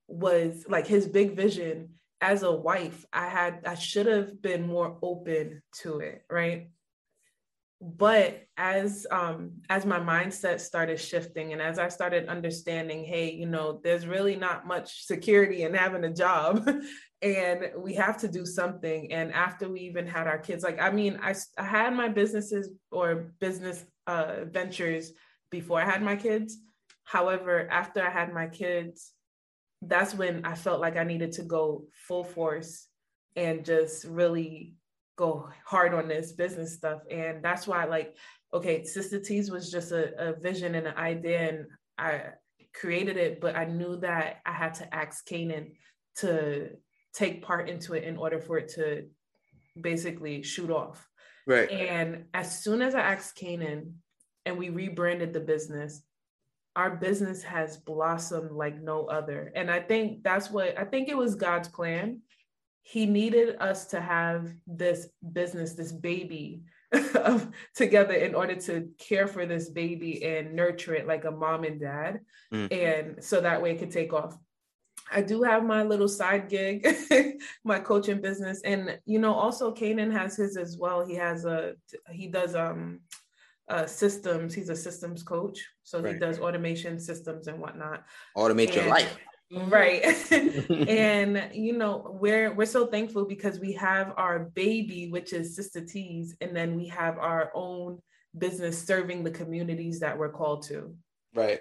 was like his big vision as a wife. I had, I should have been more open to it. Right but as um as my mindset started shifting and as i started understanding hey you know there's really not much security in having a job and we have to do something. And after we even had our kids like i mean i, I had my businesses or business uh ventures before i had my kids. However after i had my kids that's when i felt like i needed to go full force and just really go hard on this business stuff. And that's why, like, okay, Sister Teas was just a, a vision and an idea, and I created it, but I knew that I had to ask Kanan to take part into it in order for it to basically shoot off. right. And as soon as I asked Kanan and we rebranded the business, our business has blossomed like no other. And I think that's what I think it was God's plan he needed us to have this business, this baby together in order to care for this baby and nurture it like a mom and dad. Mm. And so that way it could take off. I do have my little side gig, my coaching business. And you know, also Kanan has his as well. He has a he does um uh systems, he's a systems coach. So he does automation systems and whatnot Automate your life. Right and you know we're we're so thankful because we have our baby which is Sister Teas and then we have our own business serving the communities that we're called to Right.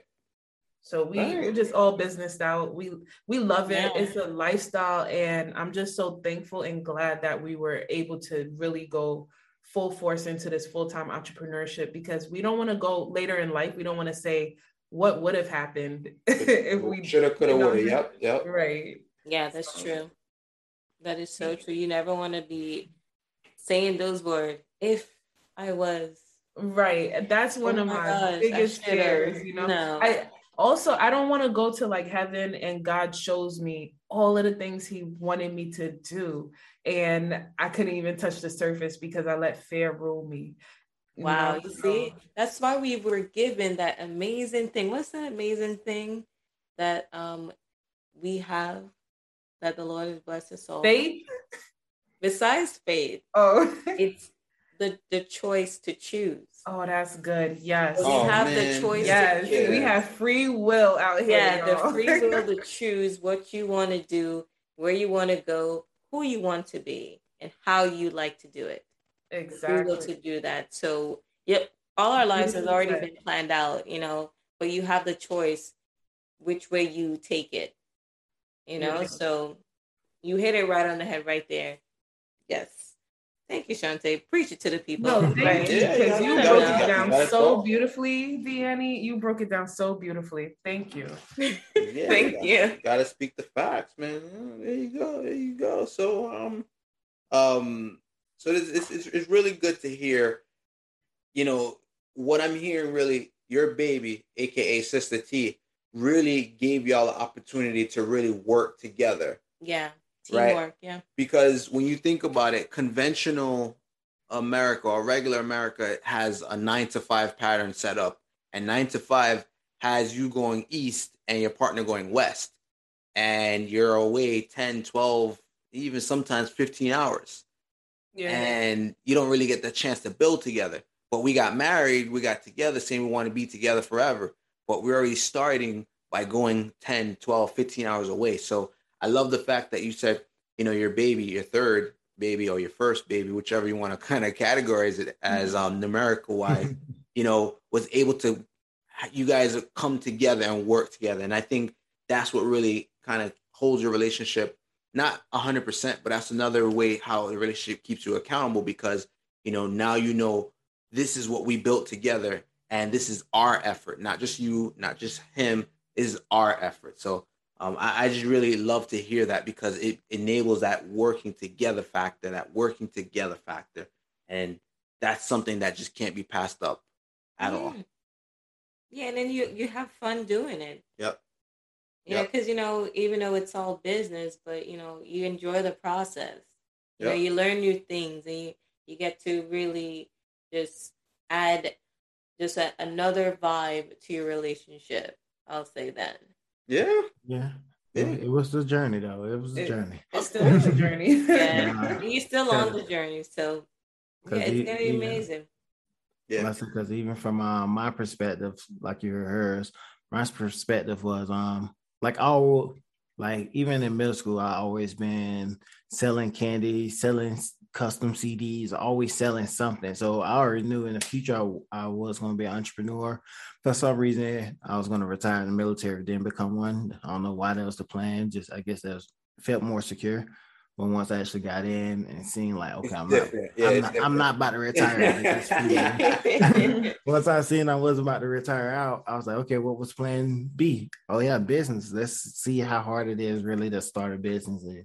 so we, Right. we're just all businessed out we we love it Yeah. it's a lifestyle and i'm just so thankful and glad that we were able to really go full force into this full-time entrepreneurship because we don't want to go later in life we don't want to say what would have happened if we shoulda, coulda, woulda. Yep, yep. right Yeah, that's true. That is so true. You never want to be saying those words. If I was, Right. That's one Oh of my my, gosh, biggest fears, you know. No. I also I don't want to go to like heaven and God shows me all of the things he wanted me to do and I couldn't even touch the surface because I let fear rule me. You Wow, you see, that's why we were given that amazing thing. What's that amazing thing that um we have that the Lord has blessed us all? Faith. Besides faith, Oh. it's the the choice to choose. oh, that's good. Yes. We Oh, have man. the choice yes. to choose. We have free will out here. yeah, the y'all. free will to choose what you want to do, where you want to go, who you want to be, and how you like to do it. Free will to do that. So, yep, all our lives has already said. been planned out, you know, but you have the choice which way you take it, you know. Beautiful. So, you hit it right on the head right there. Yes. Thank you, Shante. Preach it to the people. No, thank Right. you Yeah, because you you broke you it down so talk. beautifully, Deannie. You broke it down so beautifully. Thank you. Yeah, Thank you. Gotta speak the facts, man. There you go. There you go. So um um so it's it's, it's, really good to hear. You know what I'm hearing. Really, your baby, aka Sister T, really gave y'all the opportunity to really work together. Yeah. Right. Teamwork. Yeah. because when you think about it, conventional America or regular America has a nine to five pattern set up, and nine to five has you going east and your partner going west, and you're away 10, 12, even sometimes 15 hours, Yeah. and you don't really get the chance to build together. But we got married, we got together, saying we want to be together forever, but we're already starting by going 10, 12, 15 hours away. So I love the fact that you said, you know, your baby, your third baby or your first baby, whichever you want to kind of categorize it as um, numerical wise, you know, was able to, you guys come together and work together. And I think that's what really kind of holds your relationship, not 100%, but that's another way how the relationship keeps you accountable because, you know, now you know this is what we built together and this is our effort, not just you, not just him, is our effort. So, um, I, I just really love to hear that because it enables that working together factor, that working together factor, and that's something that just can't be passed up at all. Mm. Yeah, and then you you have fun doing it. Yep. Yeah, Yep. because you know, even though it's all business, but you know, you enjoy the process. You know, you learn new things, and you you get to really just add just a, another vibe to your relationship. I'll say that. Yeah. Yeah. Yeah. It, it was the journey though. It was the It- journey. It's still a journey. Yeah, Nah. and you're still on the journey, so yeah, 'cause it's e- gonna be even- amazing. Yeah. because even from uh, my perspective, like you heard hers, my perspective was um like all like even in middle school, I always been selling candy, selling custom CDs, always selling something. So I already knew in the future I, I was going to be an entrepreneur. For some reason, I was going to retire in the military, didn't become one. I don't know why that was the plan. Just I guess that was, felt more secure. But once I actually got in and seen like, okay, I'm not. Yeah, I'm, not I'm not about to retire. at this speed. Once I seen I was about to retire out, I was like, okay, what was plan B? Oh yeah, business. Let's see how hard it is really to start a business and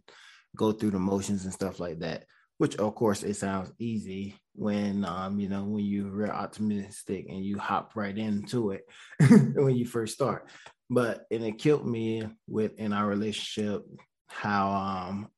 go through the motions and stuff like that. Which of course it sounds easy when um, you know, when you're real optimistic and you hop right into it when you first start. But and it killed me with in our relationship how um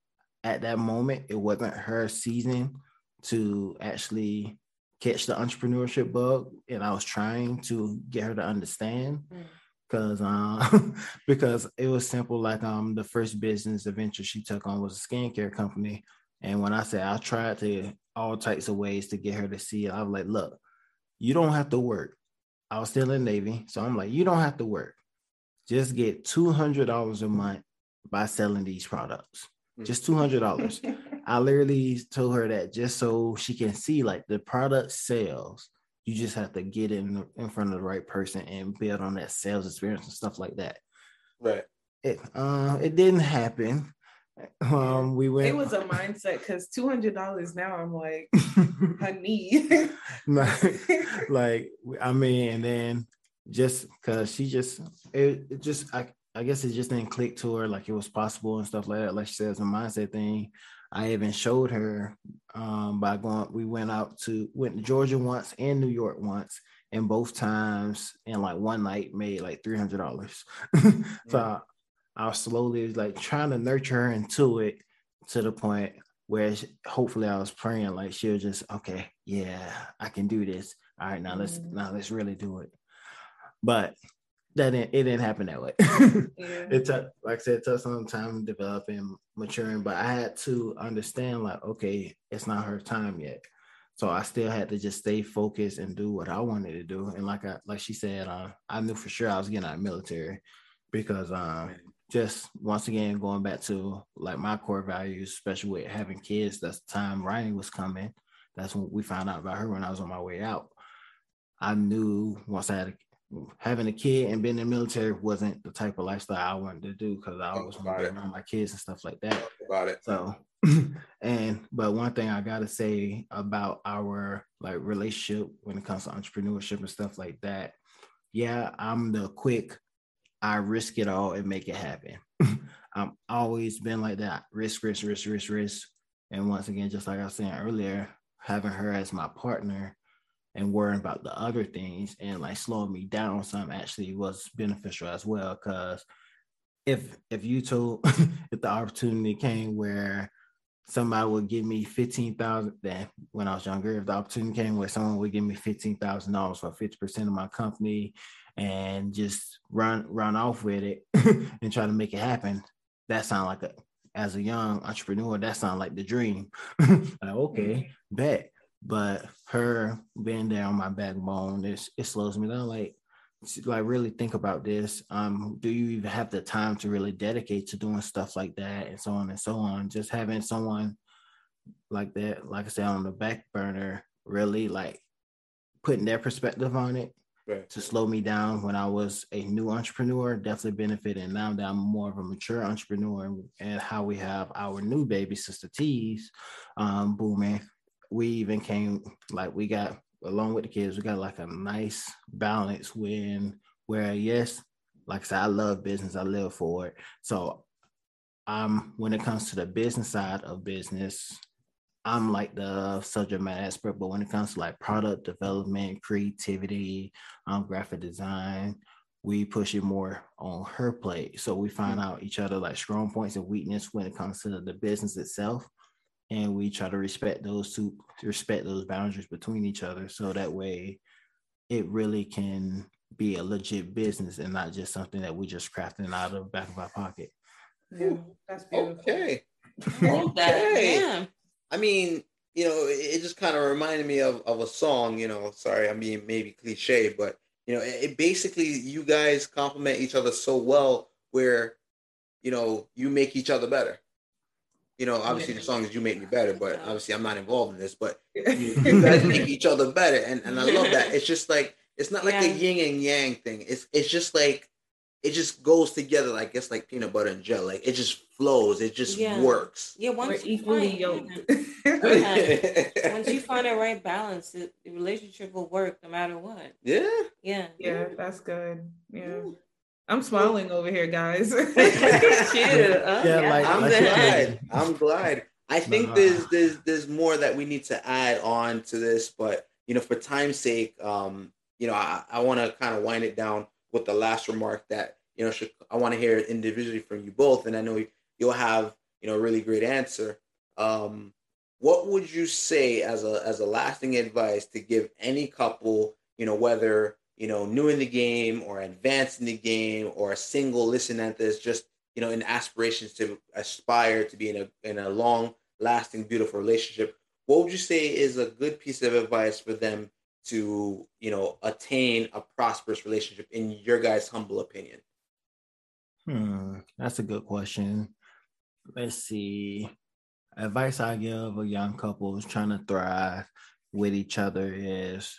at that moment it wasn't her season to actually catch the entrepreneurship bug and I was trying to get her to understand Mm. because um because it was simple like um the first business adventure she took on was a skincare company and when I said I tried to all types of ways to get her to see it I was like look you don't have to work. I was still in Navy so I'm like you don't have to work. Just get $200 a month by selling these products just $200 I literally told her that just so she can see like the product sales. You just have to get in in front of the right person and build on that sales experience and stuff like that. Right. It uh it didn't happen. Um we went It was a mindset because two hundred dollars now. I'm like, honey. like, like I mean, and then just because she just it, it just I I guess it just didn't click to her like it was possible and stuff like that. Like she says, a mindset thing. I even showed her um, by going. We went out to went to Georgia once and New York once, and both times in like one night made like three hundred dollars. so I, I was slowly like trying to nurture her into it to the point where she, hopefully I was praying like she'll just okay, yeah, I can do this. All right, now let's Mhm. now let's really do it. But that didn't it didn't happen that way. Yeah. it took like I said, it took some time developing, maturing, but I had to understand like, okay, it's not her time yet. So I still had to just stay focused and do what I wanted to do. And like I like she said, uh, I knew for sure I was getting out of military because um just once again going back to like my core values, especially with having kids, that's the time Ryan was coming. That's when we found out about her when I was on my way out. I knew once I had a, having a kid and being in the military wasn't the type of lifestyle I wanted to do because I always wanted to be around my kids and stuff like that. Talk about it. So, and but one thing I gotta say about our like relationship when it comes to entrepreneurship and stuff like that, yeah, I'm the quick, I risk it all and make it happen. I'm always been like that, risk, risk, risk, risk, risk. And once again, just like I was saying earlier, having her as my partner and worrying about the other things and like slowing me down some actually was beneficial as well. Cause if if you told if the opportunity came where somebody would give me fifteen thousand then when I was younger, if the opportunity came where someone would give me fifteen thousand dollars for fifty percent of my company and just run run off with it and try to make it happen, that sound like a as a young entrepreneur, that sound like the dream. like, okay, mm-hmm. bet. But her being there on my backbone, it, it slows me down. Like, like really think about this. Um, do you even have the time to really dedicate to doing stuff like that and so on and so on? Just having someone like that, like I said, on the back burner, really like putting their perspective on it Right. to slow me down when I was a new entrepreneur definitely benefited. Now that I'm more of a mature entrepreneur and, and how we have our new baby Sister Teas um, booming, we even came like we got along with the kids, we got like a nice balance when where yes, like I said, I love business, I live for it. So um when it comes to the business side of business, I'm like the subject matter expert, but when it comes to like product development, creativity, um, graphic design, we push it more on her plate. So we find out each other like strong points and weakness when it comes to the business itself. And we try to respect those two, respect those boundaries between each other. So that way it really can be a legit business and not just something that we're just crafting out of the back of our pocket. Yeah, that's beautiful. Okay. I. Okay. Yeah. I mean, you know, it, it just kind of reminded me of, of a song, you know, sorry, I'm being maybe cliche, but you know, it, it basically you guys complement each other so well where, you know, you make each other better. You know, obviously the song is You Make Me Better, but obviously I'm not involved in this, but you, you guys make each other better. And, and I love that. It's just like it's not like a Yeah. yin and yang thing. It's it's just like it just goes together like it's like peanut butter and jelly. Like it just flows. It just Yeah. works. Yeah. We're Once you equally find- yoked. Yeah. Once you find the right balance, the, the relationship will work no matter what. yeah. Yeah. yeah, that's good. Yeah. I'm smiling over here, guys. Cute. Oh, Yeah, like- I'm like glad. I'm glad. I think Nah. there's there's there's more that we need to add on to this, but you know, for time's sake, um, you know, I, I want to kind of wind it down with the last remark that you know should, I want to hear individually from you both, and I know you'll have you know a really great answer. Um, what would you say as a as a lasting advice to give any couple, you know, whether you know new in the game or advanced in the game or a single listening at this, just you know, in aspirations to aspire to be in a in a long lasting, beautiful relationship, what would you say is a good piece of advice for them to, you know, attain a prosperous relationship in your guys' humble opinion? Hmm, that's a good question. Let's see. Advice I give a young couple is trying to thrive with each other is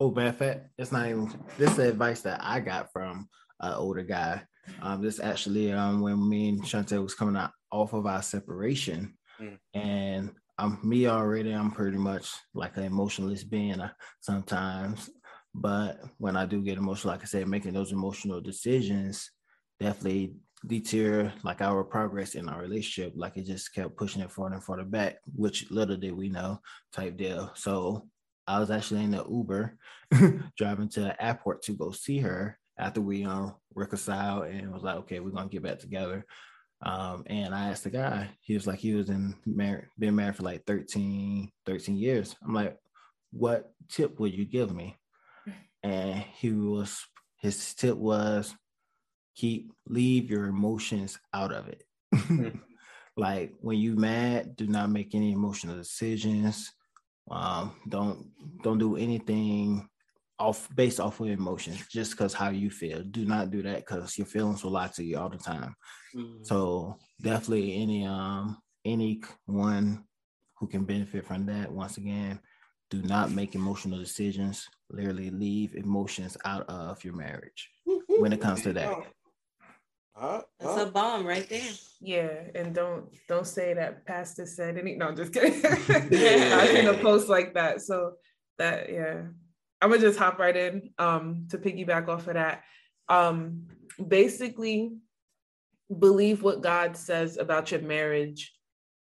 oh of fact, it's not even this is advice that I got from an older guy. Um, this actually um when me and Shante was coming out off of our separation, Mm. and I'm me already. I'm pretty much like an emotionless being uh, sometimes, but when I do get emotional, like I said, making those emotional decisions definitely deter like our progress in our relationship. Like it just kept pushing it forward and farther back, which little did we know type deal. So I was actually in the Uber driving to the airport to go see her after we um reconciled and was like, okay, we're gonna get back together. Um, and I asked the guy, he was like, he was in married, been married for like 13, 13 years. I'm like, what tip would you give me? And he was, his tip was keep, leave your emotions out of it. like when you mad, do not make any emotional decisions. Um, don't, don't do anything off based off of emotions just because how you feel. Do not do that because your feelings will lie to you all the time. Mm-hmm. so definitely any um anyone who can benefit from that once again do not make emotional decisions. Literally leave emotions out of your marriage when it comes to that uh, That's a bomb right there. Yeah, and don't don't say that pastor said any. No, I'm just kidding. I seen a post like that, so that yeah, I'm gonna just hop right in um, to piggyback off of that. Um, basically, believe what God says about your marriage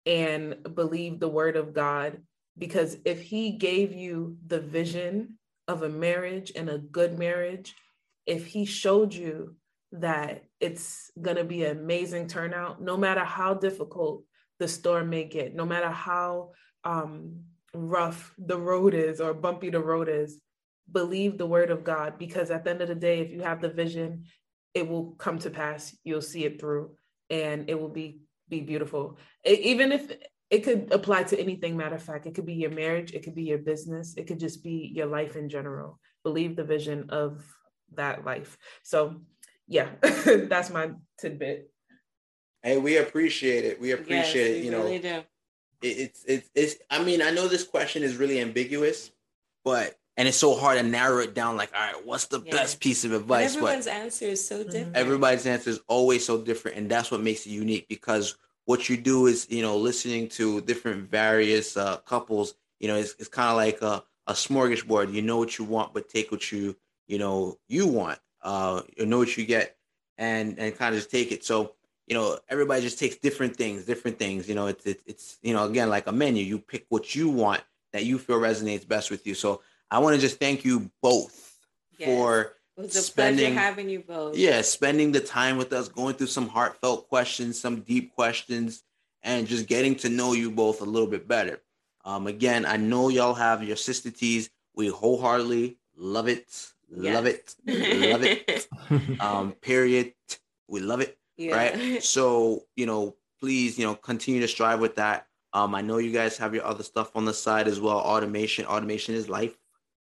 and believe the word of God. Because if He gave you the vision of a marriage and a good marriage, if He showed you that it's going to be an amazing turnout, no matter how difficult the storm may get, no matter how um, rough the road is or bumpy the road is, believe the word of God because at the end of the day, if you have the vision, it will come to pass. You'll see it through and it will be be beautiful. It, even if it could apply to anything, matter of fact, it could be your marriage, it could be your business, it could just be your life in general. Believe the vision of that life. So yeah, that's my tidbit. Hey, we appreciate it. We appreciate yes, it. You know, really it, it's it's it's. I mean, I know this question is really ambiguous, but and it's so hard to narrow it down like all right what's the yeah. best piece of advice but everyone's but answer is so different everybody's answer is always so different and that's what makes it unique because what you do is you know listening to different various uh, couples you know it's, it's kind of like a, a smorgasbord you know what you want but take what you you know you want uh you know what you get and and kind of just take it so you know everybody just takes different things different things you know it's it's, it's you know again like a menu you pick what you want that you feel resonates best with you so I want to just thank you both yes. for it was a spending, pleasure having you both. Yeah, spending the time with us, going through some heartfelt questions, some deep questions, and just getting to know you both a little bit better. Um, again, I know y'all have your sister teas. We wholeheartedly love it, yes. love it, love it. um, period. We love it. Yeah. Right. So you know, please, you know, continue to strive with that. Um, I know you guys have your other stuff on the side as well. Automation, automation is life.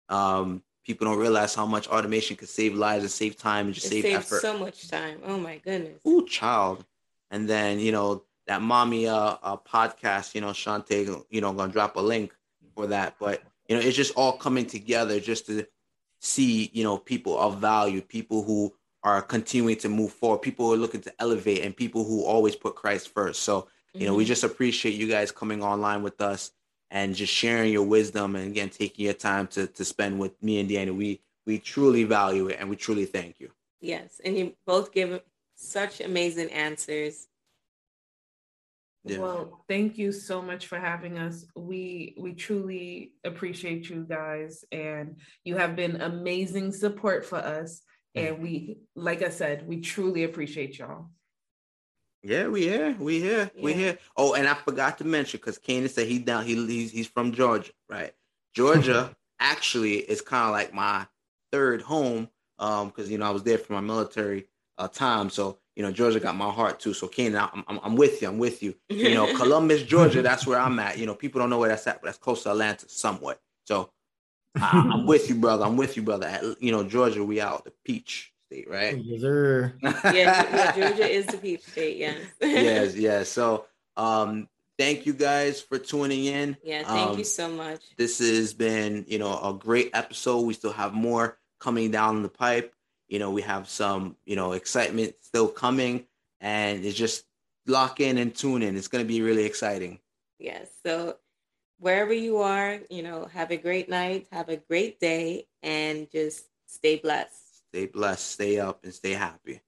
Um, people don't realize how much automation could save lives and save time and just it save effort. So much time. Oh my goodness. Ooh, child. And then you know that mommy uh, uh podcast. You know, Shante. You know, gonna drop a link for that. But you know, it's just all coming together just to see you know people of value, people who are continuing to move forward, people who are looking to elevate, and people who always put Christ first. So you know, mm-hmm. we just appreciate you guys coming online with us and just sharing your wisdom and again taking your time to to spend with me and Deanna. We we truly value it and we truly thank you. Yes, and you both give such amazing answers. Yeah. Well, thank you so much for having us. We we truly appreciate you guys and you have been amazing support for us and we like I said, we truly appreciate y'all. Yeah, we here. We here. Yeah. We here. Oh, and I forgot to mention because Kanan said he down. He he's, he's from Georgia, right? Georgia actually is kind of like my third home, um, because you know I was there for my military uh, time. So you know Georgia got my heart too. So Kanan, I'm, I'm, I'm with you. I'm with you. You know Columbus, Georgia. That's where I'm at. You know people don't know where that's at, but that's close to Atlanta somewhat. So I, I'm with you, brother. I'm with you, brother. At, you know Georgia, we out the peach. State, right? Yes, sir. yeah, yeah, Georgia is the peach state. Yes. yes, yes. So, um, thank you guys for tuning in. Yeah, thank um, you so much. This has been, you know, a great episode. We still have more coming down the pipe. You know, we have some, you know, excitement still coming, and it's just lock in and tune in. It's going to be really exciting. Yes. So, wherever you are, you know, have a great night, have a great day, and just stay blessed. Stay blessed, stay up, and stay happy.